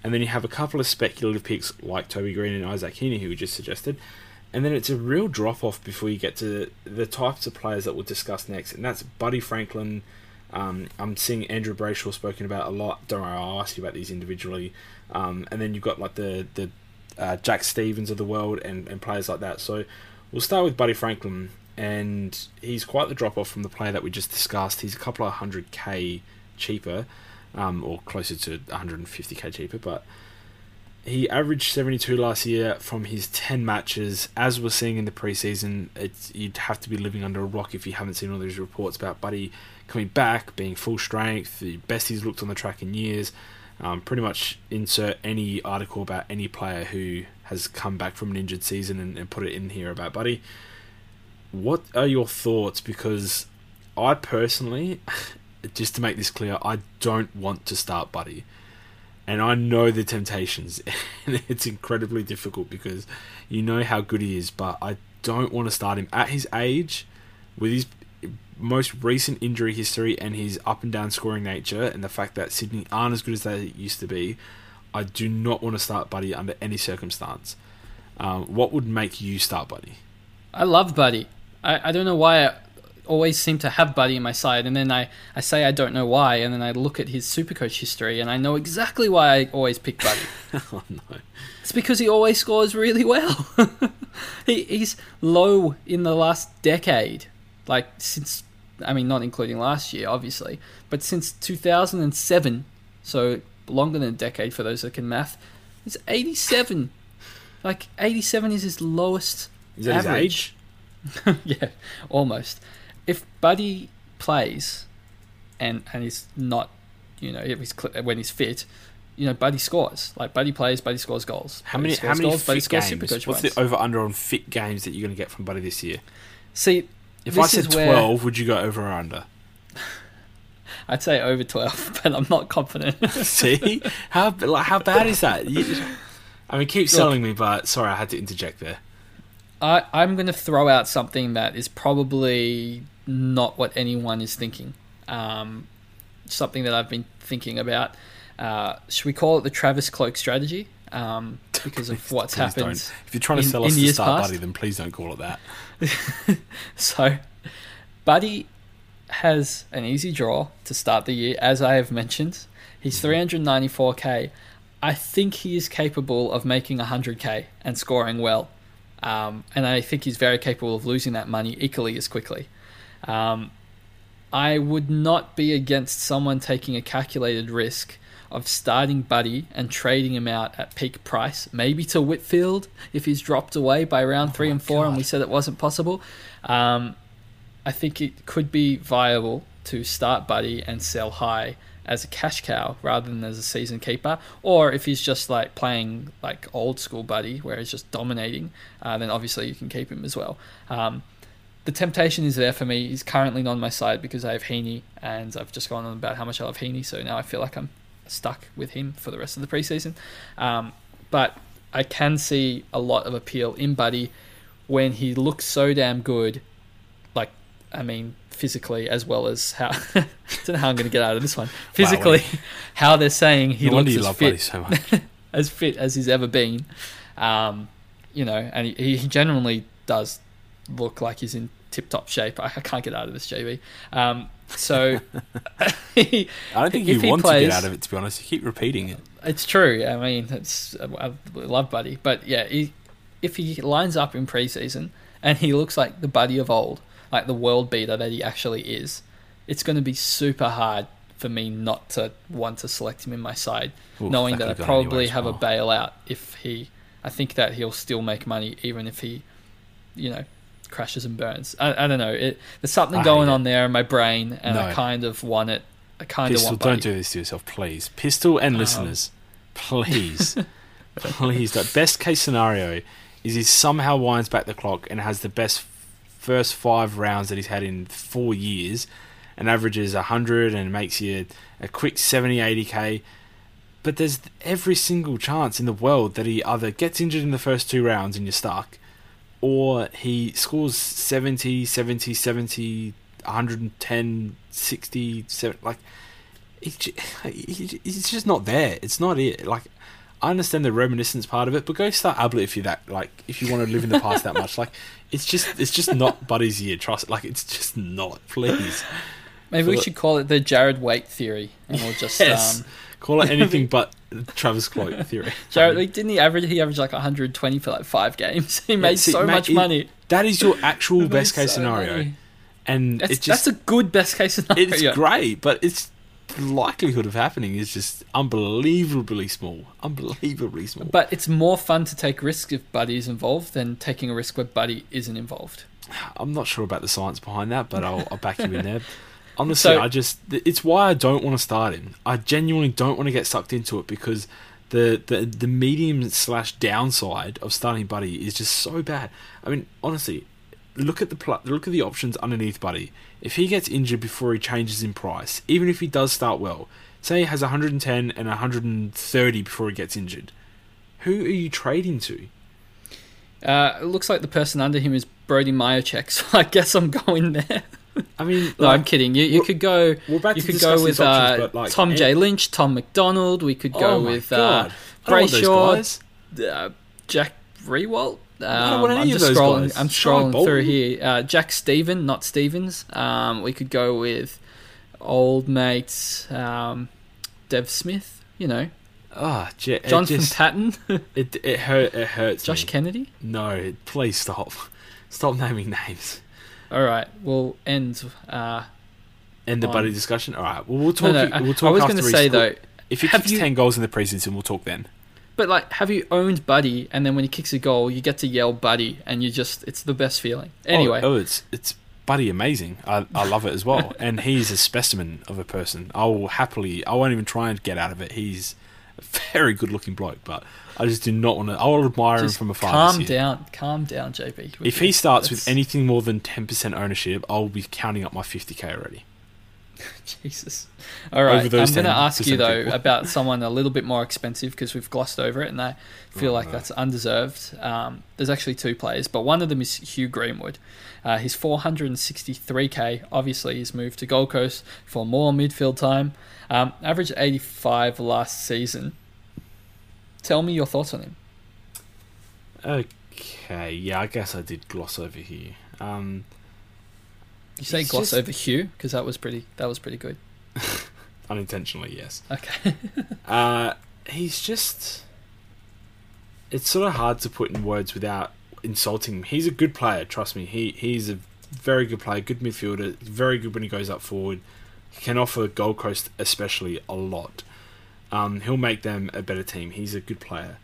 And then you have a couple of speculative picks like Toby Green and Isaac Heaney, who we just suggested. And then it's a real drop off before you get to the types of players that we'll discuss next, and that's Buddy Franklin. Um, I'm seeing Andrew Brayshaw spoken about a lot. Don't worry, I'll ask you about these individually. Um, and then you've got like the the uh, Jack Stevens of the world and, and players like that. So we'll start with Buddy Franklin, and he's quite the drop off from the player that we just discussed. He's a couple of hundred k cheaper, um, or closer to 150k cheaper, but he averaged 72 last year from his 10 matches. As we're seeing in the preseason, it's, you'd have to be living under a rock if you haven't seen all these reports about Buddy coming back, being full strength, the best he's looked on the track in years. Um, pretty much insert any article about any player who has come back from an injured season and, and put it in here about Buddy. What are your thoughts? Because I personally, just to make this clear, I don't want to start Buddy. And I know the temptations, and it's incredibly difficult because you know how good he is, but I don't want to start him at his age with his most recent injury history and his up and down scoring nature, and the fact that Sydney aren't as good as they used to be, I do not want to start Buddy under any circumstance. Um, what would make you start Buddy? I love Buddy. I, I don't know why. I, always seem to have Buddy in my side, and then I, I say I don't know why, and then I look at his Supercoach history, and I know exactly why I always pick Buddy. oh no. It's because he always scores really well. he, he's low in the last decade, like since I mean not including last year, obviously, but since 2007, so longer than a decade for those that can math. It's 87. Like 87 is his lowest Is that his average. age? yeah, almost. If Buddy plays and and he's not, you know, if he's when he's fit, you know, Buddy scores. Like Buddy plays, Buddy scores goals. How many how many goals, Buddy fit scores games? What's points. the over under on fit games that you're going to get from Buddy this year? See, If I said where- 12, would you go over or under? I'd say over 12, but I'm not confident. See? How like how bad is that? You- I mean, keep selling me, but sorry, I had to interject there. I, I'm going to throw out something that is probably not what anyone is thinking. Um, something that I've been thinking about. Uh, should we call it the Travis Cloke strategy? Um, because of what's Please happened. don't. If you're trying to in- sell us the start past. Buddy, then please don't call it that. So, Buddy has an easy draw to start the year, as I have mentioned. He's 394k. I think he is capable of making 100k and scoring well. Um, and I think he's very capable of losing that money equally as quickly. Um, I would not be against someone taking a calculated risk of starting Buddy and trading him out at peak price, maybe to Whitfield if he's dropped away by round three and four, and we said it wasn't possible. Um, I think it could be viable to start Buddy and sell high as a cash cow rather than as a season keeper. Or if he's just like playing like old school Buddy, where he's just dominating, uh, then obviously you can keep him as well. Um, the temptation is there for me. He's currently not on my side because I have Heaney, and I've just gone on about how much I love Heaney, so now I feel like I'm stuck with him for the rest of the preseason. Um, but I can see a lot of appeal in Buddy when he looks so damn good. Like, I mean, physically as well as how. I don't know how I'm going to get out of this one. Physically, how they're saying he no looks as fit so much. as fit as he's ever been. Um, you know, and he, he generally does look like he's in tip top shape. I, I can't get out of this, JB. Um, so I don't think you want to get out of it, to be honest. You keep repeating it. it's true. I mean, it's I love Buddy, but yeah, he, if he lines up in preseason and he looks like the Buddy of old, like the world beater that he actually is, it's going to be super hard for me not to want to select him in my side, Oof, knowing that I probably have a bailout if he. I think that he'll still make money even if he, you know, crashes and burns. I, I don't know. It, there's something I going on there in my brain, and I kind of want it. I kind of Pistol, want don't do this to yourself, please. Pistol and Um, listeners, please, please. The best case scenario is he somehow winds back the clock and has the best first five rounds that he's had in four years and averages 100 and makes you a quick 70 80k but there's every single chance in the world that he either gets injured in the first two rounds and you're stuck or he scores 70 70 70 110 60 70, like he's ju- he- he's just not there it's not it like I understand the reminiscence part of it, but go start Ablett if you're that like if you want to live in the past that much. Like it's just it's just not Buddy's year. Trust like it's just not. Please Maybe we should call it the Jarrad Waite theory, and we'll just Yes. um, call it anything but Travis Cloke theory. Jarrad. like, Didn't he average? He averaged like 120 for like five games. He made see, so mate, much it- money. That is your actual best case so scenario, money. and That's, it's just that's a good best case scenario. it's great, but it's the likelihood of happening is just unbelievably small, unbelievably small. But it's more fun to take risks if Buddy is involved than taking a risk where Buddy isn't involved. I'm not sure about the science behind that, but I'll, I'll back you in there. Honestly, So- I just it's why I don't want to start him. I genuinely don't want to get sucked into it because the the, the medium slash downside of starting Buddy is just so bad. I mean, honestly, look at the pl- look at the options underneath Buddy. If he gets injured before he changes in price, even if he does start well, say he has 110 and 130 before he gets injured, who are you trading to? Uh, it looks like the person under him is Brody Mihocek, so I guess I'm going there. I mean, No, like, I'm kidding. You, you could go. we're about You could go with options, uh, like, Tom J. Lynch, Tom McDonald. We could go oh with uh, God. I don't want those Brayshaw, uh, Jack Riewoldt. Um, want any I'm of just those scrolling. guys. I'm scrolling through here. Uh, Jack Steven, not Stevens. Um, we could go with old mates, um, Dev Smith. You know, Ah, J- it Jonathan just- Patton, It it hurt. It hurts. Josh me. Kennedy. No, please stop. Stop naming names. All right, we'll end. Uh, End the On- buddy discussion. All right. Well, we'll talk. no, I, we'll talk I was going to say though, if he kicks you- ten goals in the preseason, we'll talk then. but like, have you owned Buddy, and then when he kicks a goal, you get to yell Buddy, and you just—it's the best feeling. Anyway, Oh, oh, it's it's buddy amazing. I I love it as well. and he's a specimen of a person. I will happily. I won't even try and get out of it. He's very good looking bloke, but I just do not want to. I will admire just him from afar. calm down, calm down, JP. If he starts That's- with anything more than ten percent ownership, I'll be counting up my fifty k already. Jesus. All right. I'm going to ask you though people. about someone a little bit more expensive because we've glossed over it, and I feel Oh, like no. that's undeserved. Um, there's actually two players, but one of them is Hugh Greenwood. Uh, he's 463k. Obviously, he's moved to Gold Coast for more midfield time. Um, averaged 85 last season. Tell me your thoughts on him. Okay, yeah, I guess I did gloss over here. Um, You say He's gloss just- over Hugh because that was pretty. That was pretty good. unintentionally, yes. Okay. Uh, he's just. It's sort of hard to put in words without insulting him. He's a good player, trust me. He he's a very good player, good midfielder, very good when he goes up forward. He can offer Gold Coast especially a lot. Um, he'll make them a better team. He's a good player,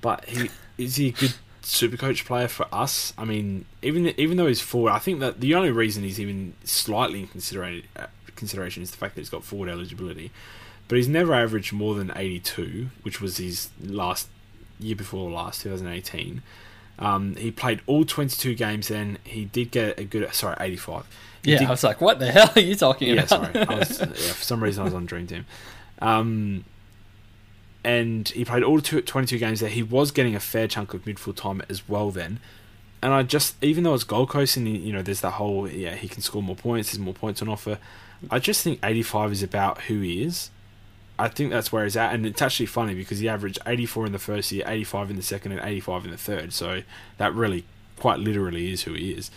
but he is he a good super coach player for us? I mean, even even though he's forward, I think that the only reason he's even slightly in consideration uh, consideration is the fact that he's got forward eligibility but he's never averaged more than 82, which was his last year before last, 2018. Um, he played all 22 games then. He did get a good, sorry, 85. He yeah, did- I was like, what the hell are you talking yeah, about? sorry. I was, yeah, for some reason, I was on Dream Team. Um, and he played all two, 22 games there. He was getting a fair chunk of midfield time as well then. And I just, even though it's Gold Coast and, you know, there's that whole, yeah, he can score more points, there's more points on offer. I just think 85 is about who he is. I think that's where he's at. And it's actually funny because he averaged 84 in the first year, 85 in the second, and 85 in the third. So that really, quite literally, is who he is.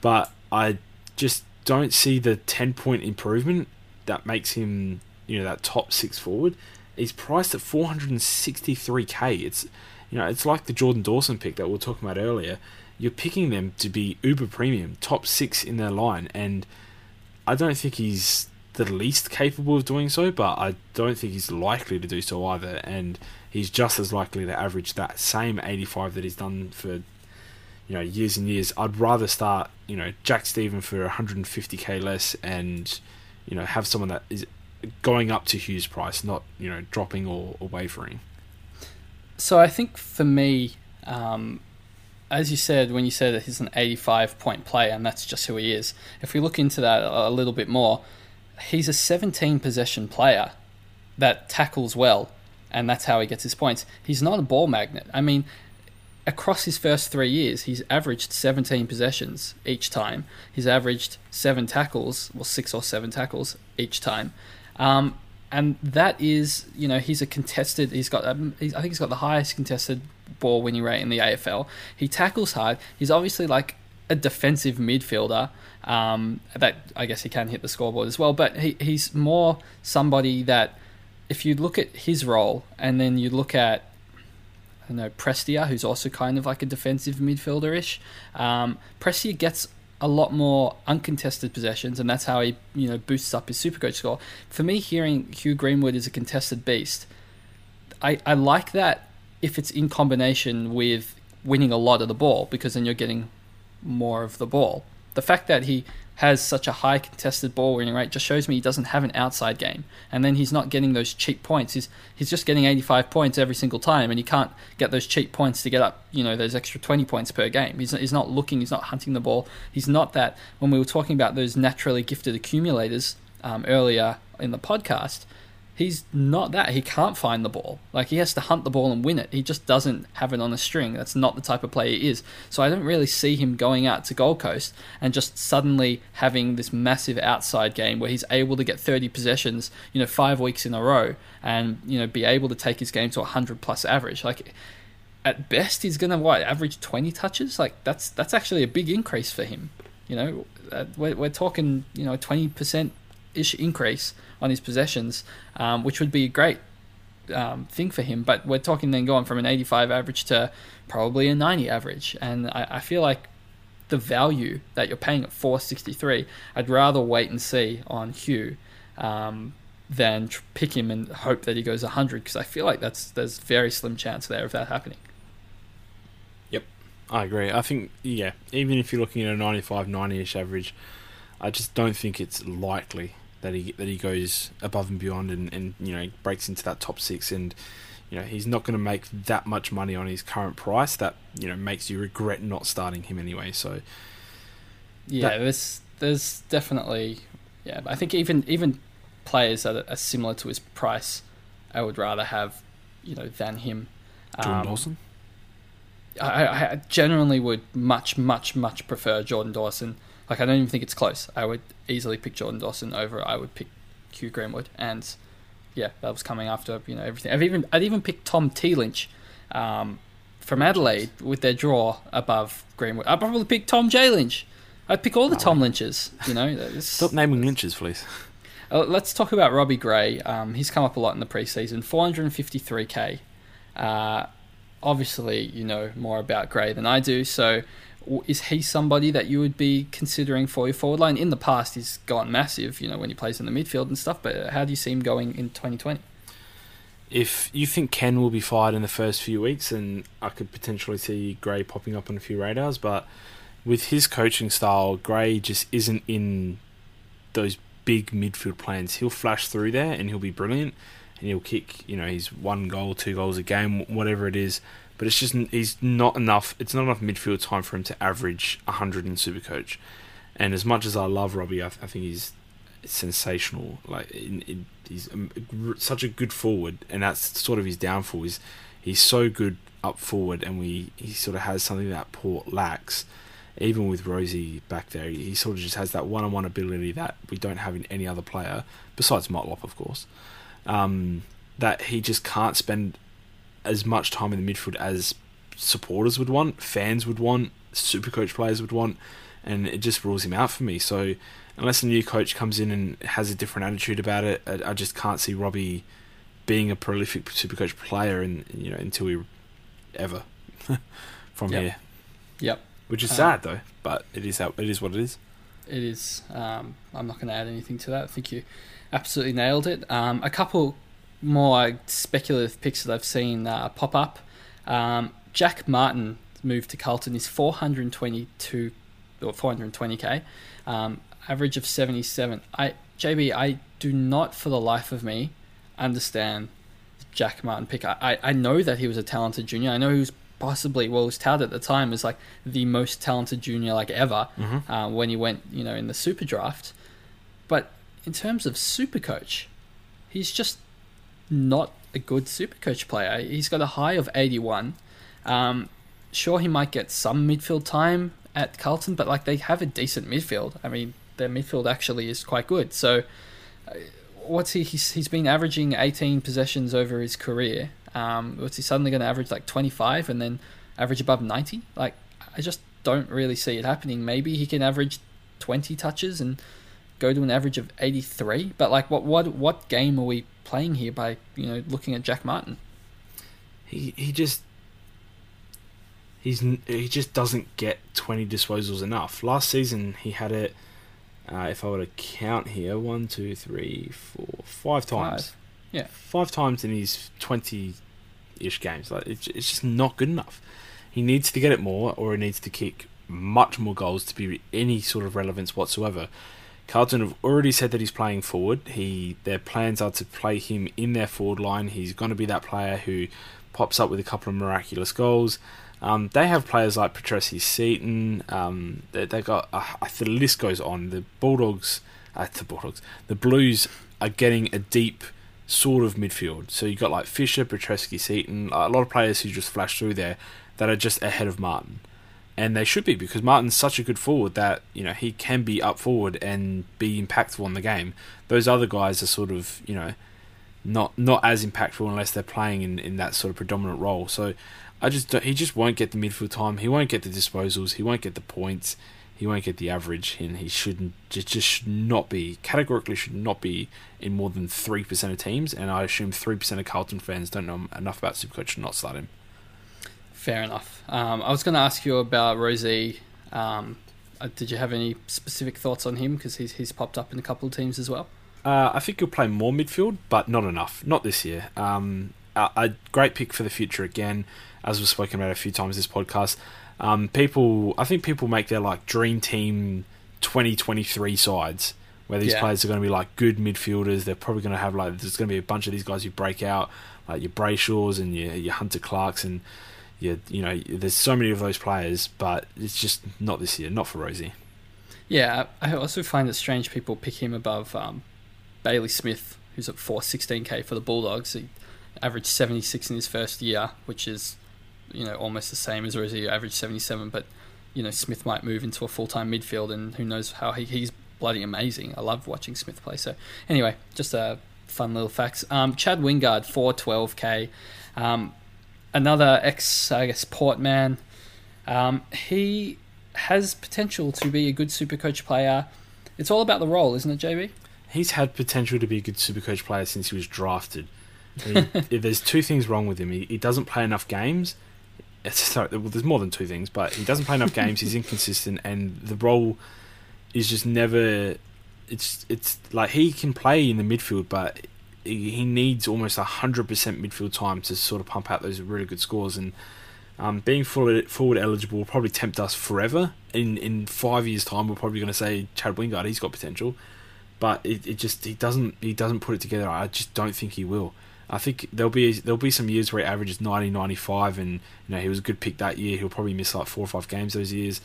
But I just don't see the 10 point improvement that makes him, you know, that top six forward. He's priced at 463k. It's, you know, it's like the Jordan Dawson pick that we were talking about earlier. You're picking them to be uber premium, top six in their line, and I don't think he's the least capable of doing so, but I don't think he's likely to do so either. And he's just as likely to average that same 85 that he's done for you know years and years. I'd rather start you know Jack Steven for 150k less and you know have someone that is going up to Hugh's price, not you know dropping or, or wavering. So I think for me, um, as you said, when you said that he's an 85 point player, and that's just who he is, if we look into that a little bit more, he's a 17 possession player that tackles well, and that's how he gets his points. He's not a ball magnet. I mean, across his first three years, he's averaged 17 possessions each time. He's averaged seven tackles, well, six or seven tackles each time. Um, and that is, you know, he's a contested. He's got, um, he's, I think he's got the highest contested ball winning rate in the AFL. He tackles hard. He's obviously like a defensive midfielder. Um, that I guess he can hit the scoreboard as well, but he, he's more somebody that, if you look at his role and then you look at I don't know Prestia, who's also kind of like a defensive midfielder ish. Um, Prestia gets a lot more uncontested possessions, and that's how he you know boosts up his super coach score. For me, hearing Hugh Greenwood is a contested beast, I, I like that if it's in combination with winning a lot of the ball because then you're getting more of the ball. The fact that he has such a high contested ball winning rate just shows me he doesn't have an outside game. And then he's not getting those cheap points. He's he's just getting 85 points every single time, and he can't get those cheap points to get up, you know, those extra 20 points per game. He's, he's not looking, he's not hunting the ball. He's not that. When we were talking about those naturally gifted accumulators um, earlier in the podcast, he's not that. He can't find the ball. Like he has to hunt the ball and win it. He just doesn't have it on a string. That's not the type of player he is. So I don't really see him going out to Gold Coast and just suddenly having this massive outside game where he's able to get 30 possessions, you know, five weeks in a row and, you know, be able to take his game to a 100 plus average. Like at best he's going to what average 20 touches like that's that's actually a big increase for him you know uh, we're, we're talking you know 20% ish increase on his possessions um, which would be a great um, thing for him but we're talking then going from an 85 average to probably a 90 average and I, I feel like the value that you're paying at 463 I'd rather wait and see on Hugh um, than pick him and hope that he goes 100 because I feel like that's there's very slim chance there of that happening. Yep, I agree. I think yeah, even if you're looking at a 95, 90ish average, I just don't think it's likely that he that he goes above and beyond and, and you know breaks into that top six and you know he's not going to make that much money on his current price that you know makes you regret not starting him anyway. So yeah, that, there's there's definitely yeah. I think even even players that are similar to his price, I would rather have you know than him. Jordan um, Dawson. I, I genuinely would much, much, much prefer Jordan Dawson. Like, I don't even think it's close. I would easily pick Jordan Dawson over. I would pick Hugh Greenwood, and yeah, that was coming after you know everything. I've even I'd even picked Tom T Lynch um, from Adelaide with their draw above Greenwood. I'd probably pick Tom J Lynch. I'd pick all the Tom Lynches. You know, stop naming Lynches, please. Uh, let's talk about Robbie Gray. Um, he's come up a lot in the preseason. 453k. Uh, obviously you know more about Gray than I do. So is he somebody that you would be considering for your forward line? In the past, he's gone massive, you know, when he plays in the midfield and stuff. But how do you see him going in 2020? If you think Ken will be fired in the first few weeks, and I could potentially see Gray popping up on a few radars, but with his coaching style, Gray just isn't in those big midfield plans. He'll flash through there and he'll be brilliant and he'll kick, you know, he's one goal, two goals a game, whatever it is. But it's just he's not enough. It's not enough midfield time for him to average hundred in Supercoach. And as much as I love Robbie, I, I think he's sensational. Like in, in, he's such a good forward, and that's sort of his downfall. Is he's so good up forward, and we he sort of has something that Port lacks. Even with Rozee back there, he sort of just has that one-on-one ability that we don't have in any other player, besides Motlop, of course um, that he just can't spend as much time in the midfield as supporters would want, fans would want, super coach players would want, and it just rules him out for me. So unless a new coach comes in and has a different attitude about it, I, I just can't see Robbie being a prolific super coach player, and you know until we ever from yep. here. Yep. Which is um, sad though, but it is how, it is what it is. It is. Um, I'm not going to add anything to that. I think you absolutely nailed it. Um, a couple more speculative picks that I've seen uh, pop up. Um, Jack Martin moved to Carlton is 422 or 420k, um, average of 77. I JB, I do not for the life of me understand Jack Martin pick. I, I, I know that he was a talented junior. I know he was possibly well, he was touted at the time as like the most talented junior like ever mm-hmm. uh, when he went you know in the super draft. But in terms of super coach, he's just not a good super coach player. He's got a high of 81. Um, sure, he might get some midfield time at Carlton, but like they have a decent midfield. I mean, their midfield actually is quite good. So, uh, what's he? He's, he's been averaging 18 possessions over his career. Um, what's he suddenly going to average like 25 and then average above 90? Like, I just don't really see it happening. Maybe he can average 20 touches and go to an average of 83. But like, what what what game are we playing here by you know looking at Jack Martin? He he just he's he just doesn't get 20 disposals enough. Last season he had it. Uh, if I were to count here, one, two, three, four, five times. Five. Yeah, five times in his 20-ish games. Like it's, it's just not good enough. He needs to get it more, or he needs to kick much more goals to be any sort of relevance whatsoever. Carlton have already said that he's playing forward. He their plans are to play him in their forward line. He's going to be that player who pops up with a couple of miraculous goals. Um, they have players like Petrevski-Seton. Um, they, they got uh, the list goes on. The Bulldogs, uh, the Bulldogs, the Blues are getting a deep sort of midfield. So you've got like Fisher, Petrevski-Seton, a lot of players who just flash through there that are just ahead of Martin and they should be because Martin's such a good forward that you know he can be up forward and be impactful on the game. Those other guys are sort of you know not not as impactful unless they're playing in, in that sort of predominant role. So I just he just won't get the midfield time. He won't get the disposals. He won't get the points. He won't get the average, and he shouldn't just just should not be categorically should not be in more than three percent of teams. And I assume three percent of Carlton fans don't know enough about Supercoach to not start him. Fair enough. Um, I was going to ask you about Rozee. Um, uh, did you have any specific thoughts on him? Because he's he's popped up in a couple of teams as well. Uh, I think he'll play more midfield, but not enough. Not this year. Um, a, a, great pick for the future again, as we've spoken about a few times this podcast. Um, people, I think people make their like dream team 2023 sides where these yeah. players are going to be like good midfielders. They're probably going to have like there's going to be a bunch of these guys who break out, like your Brayshaws and your, your Hunter Clarks and your, you know, there's so many of those players, but it's just not this year, not for Rozee. Yeah, I also find it strange people pick him above um, Bailey Smith, who's at 416k for the Bulldogs. He averaged 76 in his first year, which is, you know, almost the same as Rozee, averaged 77. But, you know, Smith might move into a full time midfield, and who knows how he, he's bloody amazing. I love watching Smith play. So, anyway, just a fun little facts. Um, Chad Wingard, 412k. Um, another ex, I guess, Port man. Um, he has potential to be a good super coach player. It's all about the role, isn't it, JB? he's had potential to be a good super coach player since he was drafted. He, there's two things wrong with him. He, he doesn't play enough games. Sorry, well, there's more than two things, but he doesn't play enough games. He's inconsistent, and the role is just never. It's it's like he can play in the midfield, but he, needs almost hundred percent midfield time to sort of pump out those really good scores. And um, being forward, forward eligible will probably tempt us forever. In in five years' time, we're probably going to say Chad Wingard, he's got potential but it, it just he doesn't he doesn't put it together. I just don't think he will. I think there'll be there'll be some years where he averages 90, 95 and you know he was a good pick that year. He'll probably miss like four or five games those years,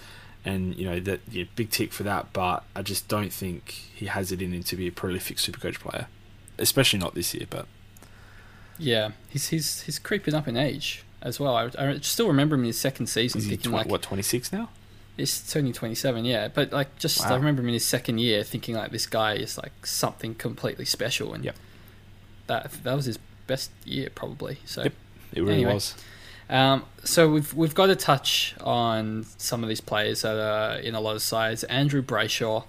and you know that yeah, big tick for that. But I just don't think he has it in him to be a prolific Supercoach player, especially not this year. But yeah, he's he's he's creeping up in age as well. I, I still remember him in his second season. Is he 20, like, what twenty six now? It's only 27, yeah. But like, just wow. I remember him in his second year thinking like this guy is like something completely special, and yep. that that was his best year probably. So yep, it really anyway. was. Um, so we've we've got to touch on some of these players that are in a lot of sides. Andrew Brayshaw,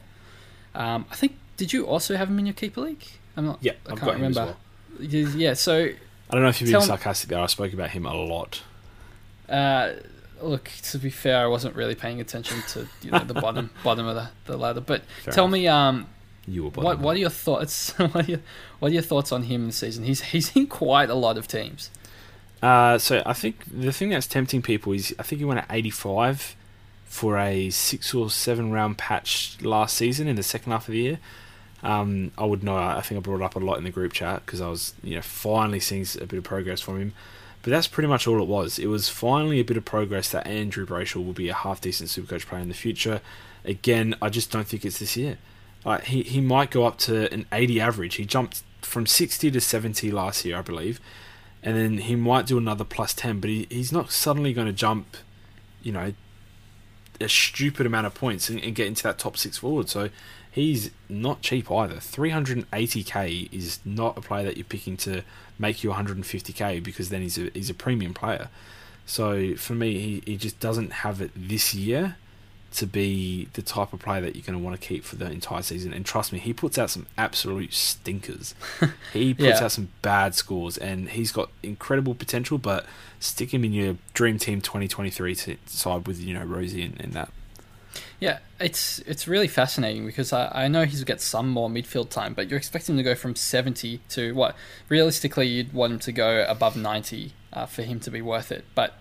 um, I think. Did you also have him in your keeper league? I'm not. Yeah, I can't remember. Well. Yeah, so I don't know if you're being sarcastic there. I spoke about him a lot. Uh, look, to be fair, I wasn't really paying attention to you know the bottom bottom of the, the ladder. But fair tell enough. me, um, you were what what are your thoughts? what are your what are your thoughts on him this season? He's he's in quite a lot of teams. Uh, so I think the thing that's tempting people is I think he went at 85 for a six or seven round patch last season in the second half of the year. Um, I would know. I think I brought up a lot in the group chat because I was, you know, finally seeing a bit of progress from him. But that's pretty much all it was. It was finally a bit of progress that Andrew Brayshaw will be a half decent Supercoach player in the future. Again, I just don't think it's this year. Like he he might go up to an 80 average. He jumped from 60 to 70 last year, I believe, and then he might do another plus 10. But he, he's not suddenly going to jump, you know, a stupid amount of points and, and get into that top six forward. So he's not cheap either. 380k is not a player that you're picking to make you 150k because then he's a he's a premium player. So for me, he, he just doesn't have it this year to be the type of player that you're going to want to keep for the entire season. And trust me, he puts out some absolute stinkers. he puts yeah. out some bad scores, and he's got incredible potential. But stick him in your dream team 2023 side with you know Rozee and, and that. Yeah, it's it's really fascinating because I, I know he's get some more midfield time, but you're expecting him to go from 70 to what? Realistically, you'd want him to go above 90 uh, for him to be worth it. But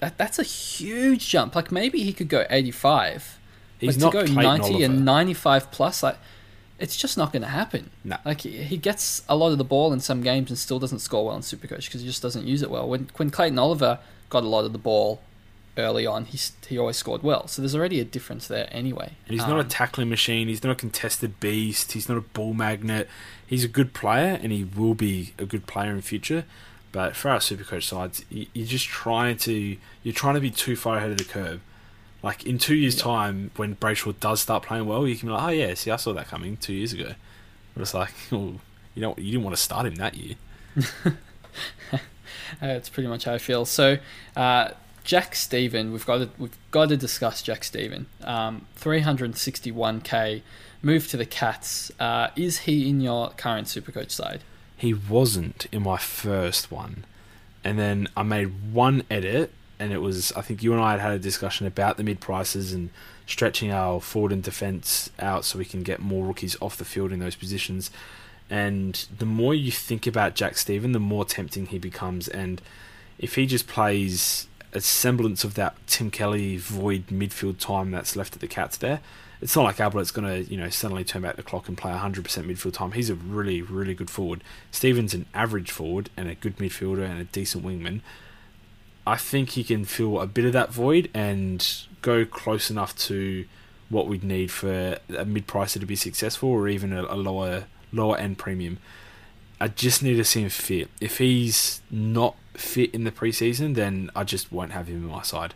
that that's a huge jump. Like maybe he could go 85. He's not to go 90 Oliver. and 95 plus. Like it's just not going to happen. No. Like he gets a lot of the ball in some games and still doesn't score well in Supercoach because he just doesn't use it well. When when Clayton Oliver got a lot of the ball early on, he he always scored well. So there's already a difference there anyway. And he's um, not a um, tackling machine. He's not a contested beast. He's not a ball magnet. He's a good player, and he will be a good player in future. But for our Supercoach sides, you're just trying to you're trying to be too far ahead of the curve. Like in two years' yeah. time, when Brayshaw does start playing well, you can be like, oh yeah, see, I saw that coming two years ago. But it's like, oh, you know, you didn't want to start him that year. That's pretty much how I feel. So, uh, Jack Steven, we've got to we've got to discuss Jack Steven. Um, 361k, move to the Cats. Uh, is he in your current Supercoach side? He wasn't in my first one, and then I made one edit, and it was I think you and I had had a discussion about the mid prices and stretching our forward and defence out so we can get more rookies off the field in those positions. And the more you think about Jack Steven, the more tempting he becomes. And if he just plays a semblance of that Tim Kelly void midfield time that's left at the Cats there, it's not like Ablett's going to, you know, suddenly turn back the clock and play 100% midfield time. He's a really, really good forward. Steven's an average forward and a good midfielder and a decent wingman. I think he can fill a bit of that void and go close enough to what we'd need for a mid pricer to be successful or even a, a lower lower end premium. I just need to see him fit. If he's not fit in the preseason, then I just won't have him in my side.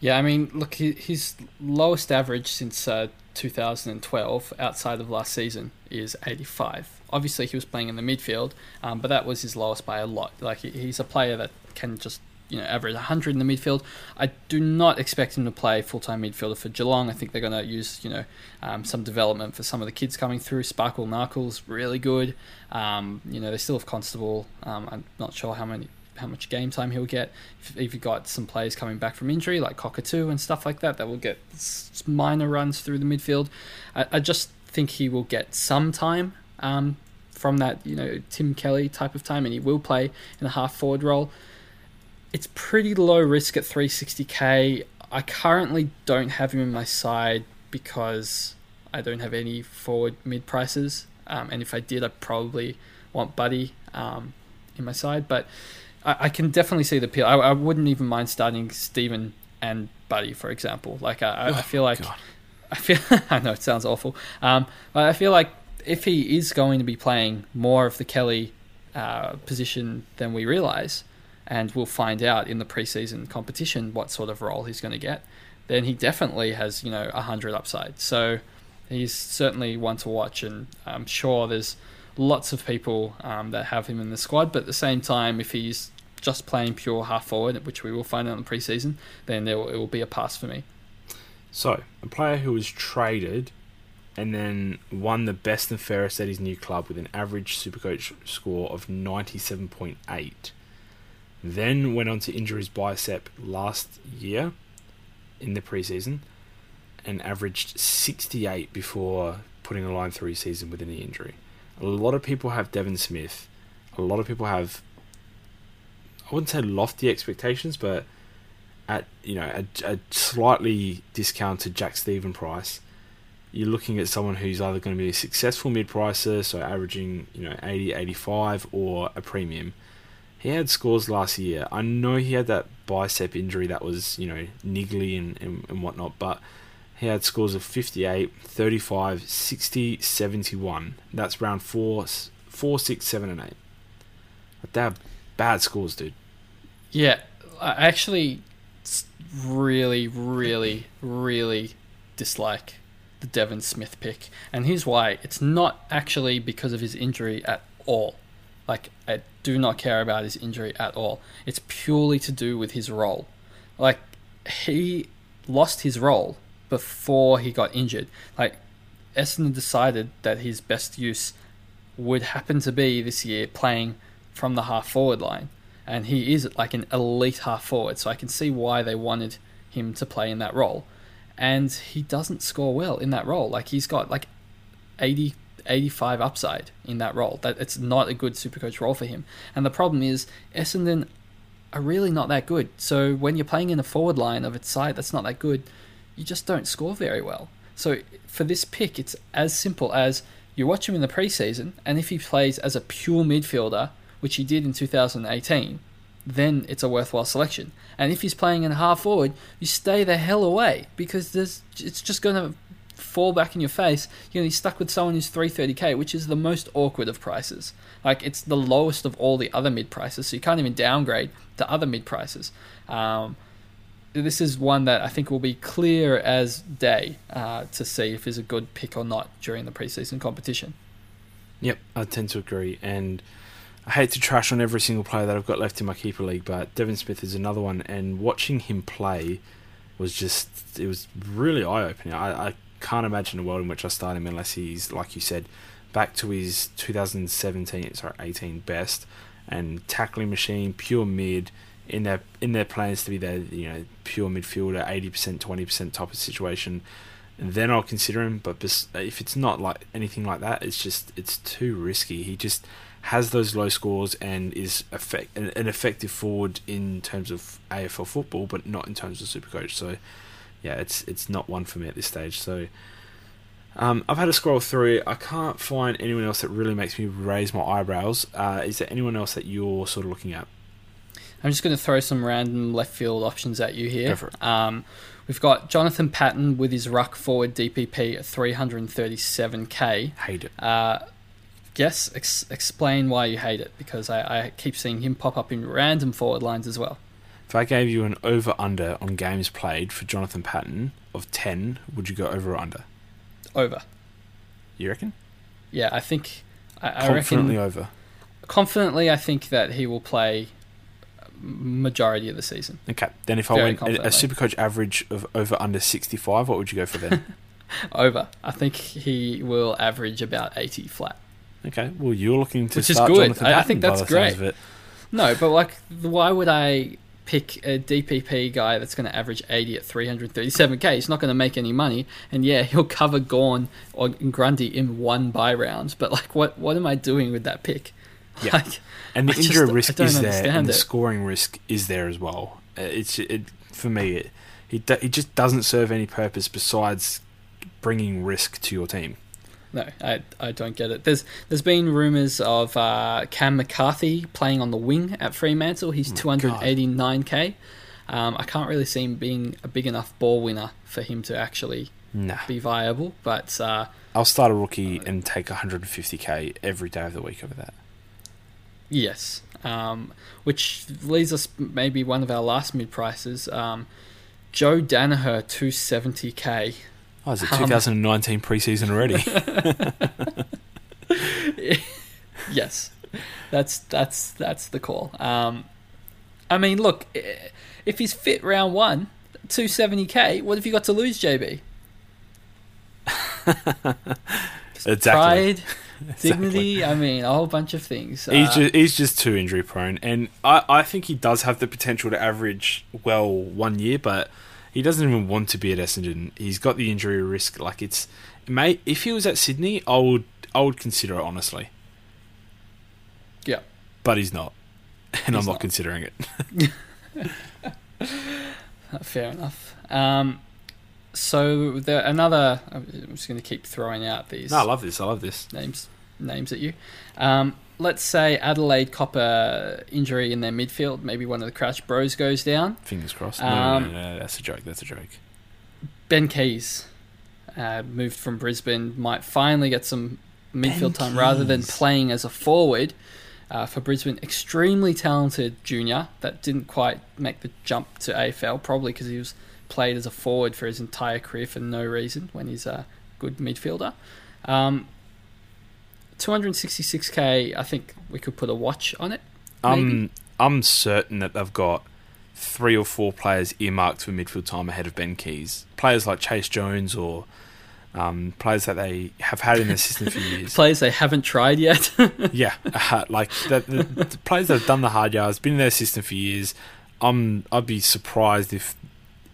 Yeah, I mean, look, his lowest average since uh, 2012 outside of last season is 85. Obviously, he was playing in the midfield, um, but that was his lowest by a lot. Like, he's a player that can just you know average 100 in the midfield. I do not expect him to play full time midfielder for Geelong. I think they're going to use you know um, some development for some of the kids coming through. Sparkle Knuckles really good. Um, you know they still have Constable. Um, I'm not sure how many how much game time he'll get. If, if you've got some players coming back from injury like Cockatoo and stuff like that, that will get minor runs through the midfield. I, I just think he will get some time um, from that, you know, Tim Kelly type of time, and he will play in a half forward role it's pretty low risk at 360k. I currently don't have him in my side because I don't have any forward mid prices. Um, and if I did, I probably want Buddy um, in my side. But I, I, can definitely see the appeal. I, I, wouldn't even mind starting Steven and Buddy, for example. Like I, oh, I feel like God. I feel I know it sounds awful. Um, but I feel like if he is going to be playing more of the Kelly uh, position than we realize, and we'll find out in the preseason competition what sort of role he's going to get, then he definitely has, you know, a 100 upside. So he's certainly one to watch, and I'm sure there's lots of people um, that have him in the squad, but at the same time, if he's just playing pure half forward, which we will find out in the preseason, then will, it will be a pass for me. So, a player who was traded and then won the best and fairest at his new club with an average Supercoach score of 97.8 then went on to injure his bicep last year in the preseason and averaged 68 before putting a line through his season with a knee injury. A lot of people have Devon Smith. A lot of people have, I wouldn't say lofty expectations, but at you know a, a slightly discounted Jack Steven price, you're looking at someone who's either going to be a successful mid pricer, so averaging you know 80, 85, or a premium he had scores last year. I know he had that bicep injury that was, you know, niggly and, and, and whatnot, but he had scores of 58, 35, 60, 71. That's round 4, 4 6, 7, and 8. They're bad scores, dude. Yeah, I actually really, really, really dislike the Devon Smith pick. And here's why it's not actually because of his injury at all. Like, I do not care about his injury at all. It's purely to do with his role. Like, he lost his role before he got injured. Like, Essendon decided that his best use would happen to be this year playing from the half forward line. And he is like an elite half forward, so I can see why they wanted him to play in that role. And he doesn't score well in that role. Like, he's got like 80 85 upside in that role. That it's not a good super coach role for him. And the problem is Essendon are really not that good. So when you're playing in a forward line of its side that's not that good, you just don't score very well. So for this pick, it's as simple as you watch him in the preseason, and if he plays as a pure midfielder, which he did in 2018, then it's a worthwhile selection. And if he's playing in half forward, you stay the hell away because there's it's just going to fall back in your face, you're going to be stuck with someone who's 330k, which is the most awkward of prices. Like, it's the lowest of all the other mid prices, so you can't even downgrade to other mid prices. Um, this is one that I think will be clear as day uh, to see if is a good pick or not during the preseason competition. Yep, I tend to agree, and I hate to trash on every single player that I've got left in my keeper league, but Devon Smith is another one, and watching him play was just it was really eye opening. I, I can't imagine a world in which I start him unless he's like you said, back to his 2017 sorry 18 best and tackling machine, pure mid in their in their plans to be their you know pure midfielder, 80% 20% type of situation then I'll consider him. But if it's not like anything like that, it's just it's too risky. He just has those low scores and is effect, an, effective forward in terms of AFL football, but not in terms of Supercoach. So yeah, it's it's not one for me at this stage. So. Um, I've had to scroll through. I can't find anyone else that really makes me raise my eyebrows. Uh, is there anyone else that you're sort of looking at? I'm just going to throw some random left field options at you here. Um, We've got Jonathan Patton with his ruck forward DPP at 337k. Hate it. Uh, yes, ex- explain why you hate it because I, I keep seeing him pop up in random forward lines as well. If I gave you an over under on games played for Jonathan Patton of 10, would you go over or under? Over. You reckon? Yeah, I think. I, I confidently reckon, over. Confidently, I think that he will play majority of the season. Okay, then if I went a, a Supercoach average of over under 65, what would you go for then? over. I think he will average about 80 flat. Okay, well you're looking to which is good. I, I, think that's great. No, but like, why would I pick a DPP guy that's going to average 80 at 337k? He's not going to make any money, and yeah, he'll cover Gawn or Grundy in one buy round. But like, what what am I doing with that pick? Yeah. Like, and the I injury just, risk is there, and the scoring risk is there as well. Uh, it's it, for me. It, it it just doesn't serve any purpose besides bringing risk to your team. No, I, I don't get it. There's there's been rumours of uh, Cam McCarthy playing on the wing at Fremantle. He's 289k. Um, I can't really see him being a big enough ball winner for him to actually nah. be viable. But uh, I'll start a rookie and take 150k every day of the week over that. Yes, um, which leaves us maybe one of our last mid prices. Um, Joe Daniher 270k. Oh, is it 2019 um, preseason already? yes, that's that's that's the call. Um, I mean, look, if he's fit round one, 270k, what have you got to lose, JB? exactly. Pride, dignity. I mean, a whole bunch of things. He's uh, just he's just too injury prone, and I I think he does have the potential to average well one year, but he doesn't even want to be at Essendon. He's got the injury risk. Like it's, mate. If he was at Sydney, I would I would consider it honestly. Yeah, but he's not, and he's I'm not, not considering it. Fair enough. Um, so the another. I'm just going to keep throwing out these. No, I love this. I love this names names at you. Um, let's say Adelaide Copper injury in their midfield. Maybe one of the Crouch Bros goes down. Fingers crossed. Um, no, no, no, no, that's a joke. That's a joke. Ben Keays uh, moved from Brisbane. Might finally get some midfield ben time Keays. rather than playing as a forward. Uh, for Brisbane, extremely talented junior that didn't quite make the jump to AFL, probably because he was played as a forward for his entire career for no reason when he's a good midfielder. Um, 266k, I think we could put a watch on it. Um, I'm certain that they've got three or four players earmarked for midfield time ahead of Ben Keays. Players like Chayce Jones or um, players that they have had in their system for years. players they haven't tried yet. yeah, uh, like the, the, the, players that have done the hard yards, been in their system for years. I'm, I'd be surprised if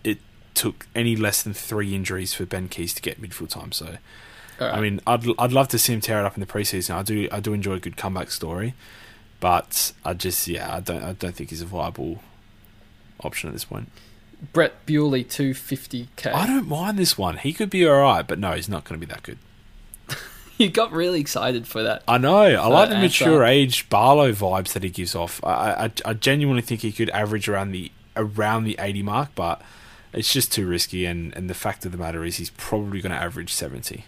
it took any less than three injuries for Ben Keays to get midfield time. So, right. I mean, I'd I'd love to see him tear it up in the preseason. I do I do enjoy a good comeback story, but I just yeah I don't I don't think he's a viable option at this point. Brett Bewley two fifty k. I don't mind this one. He could be all right, but no, he's not going to be that good. you got really excited for that. I know. I like the mature age Barlow vibes that he gives off. I, I I genuinely think he could average around the around the eighty mark, but it's just too risky. And, and the fact of the matter is, he's probably going to average seventy.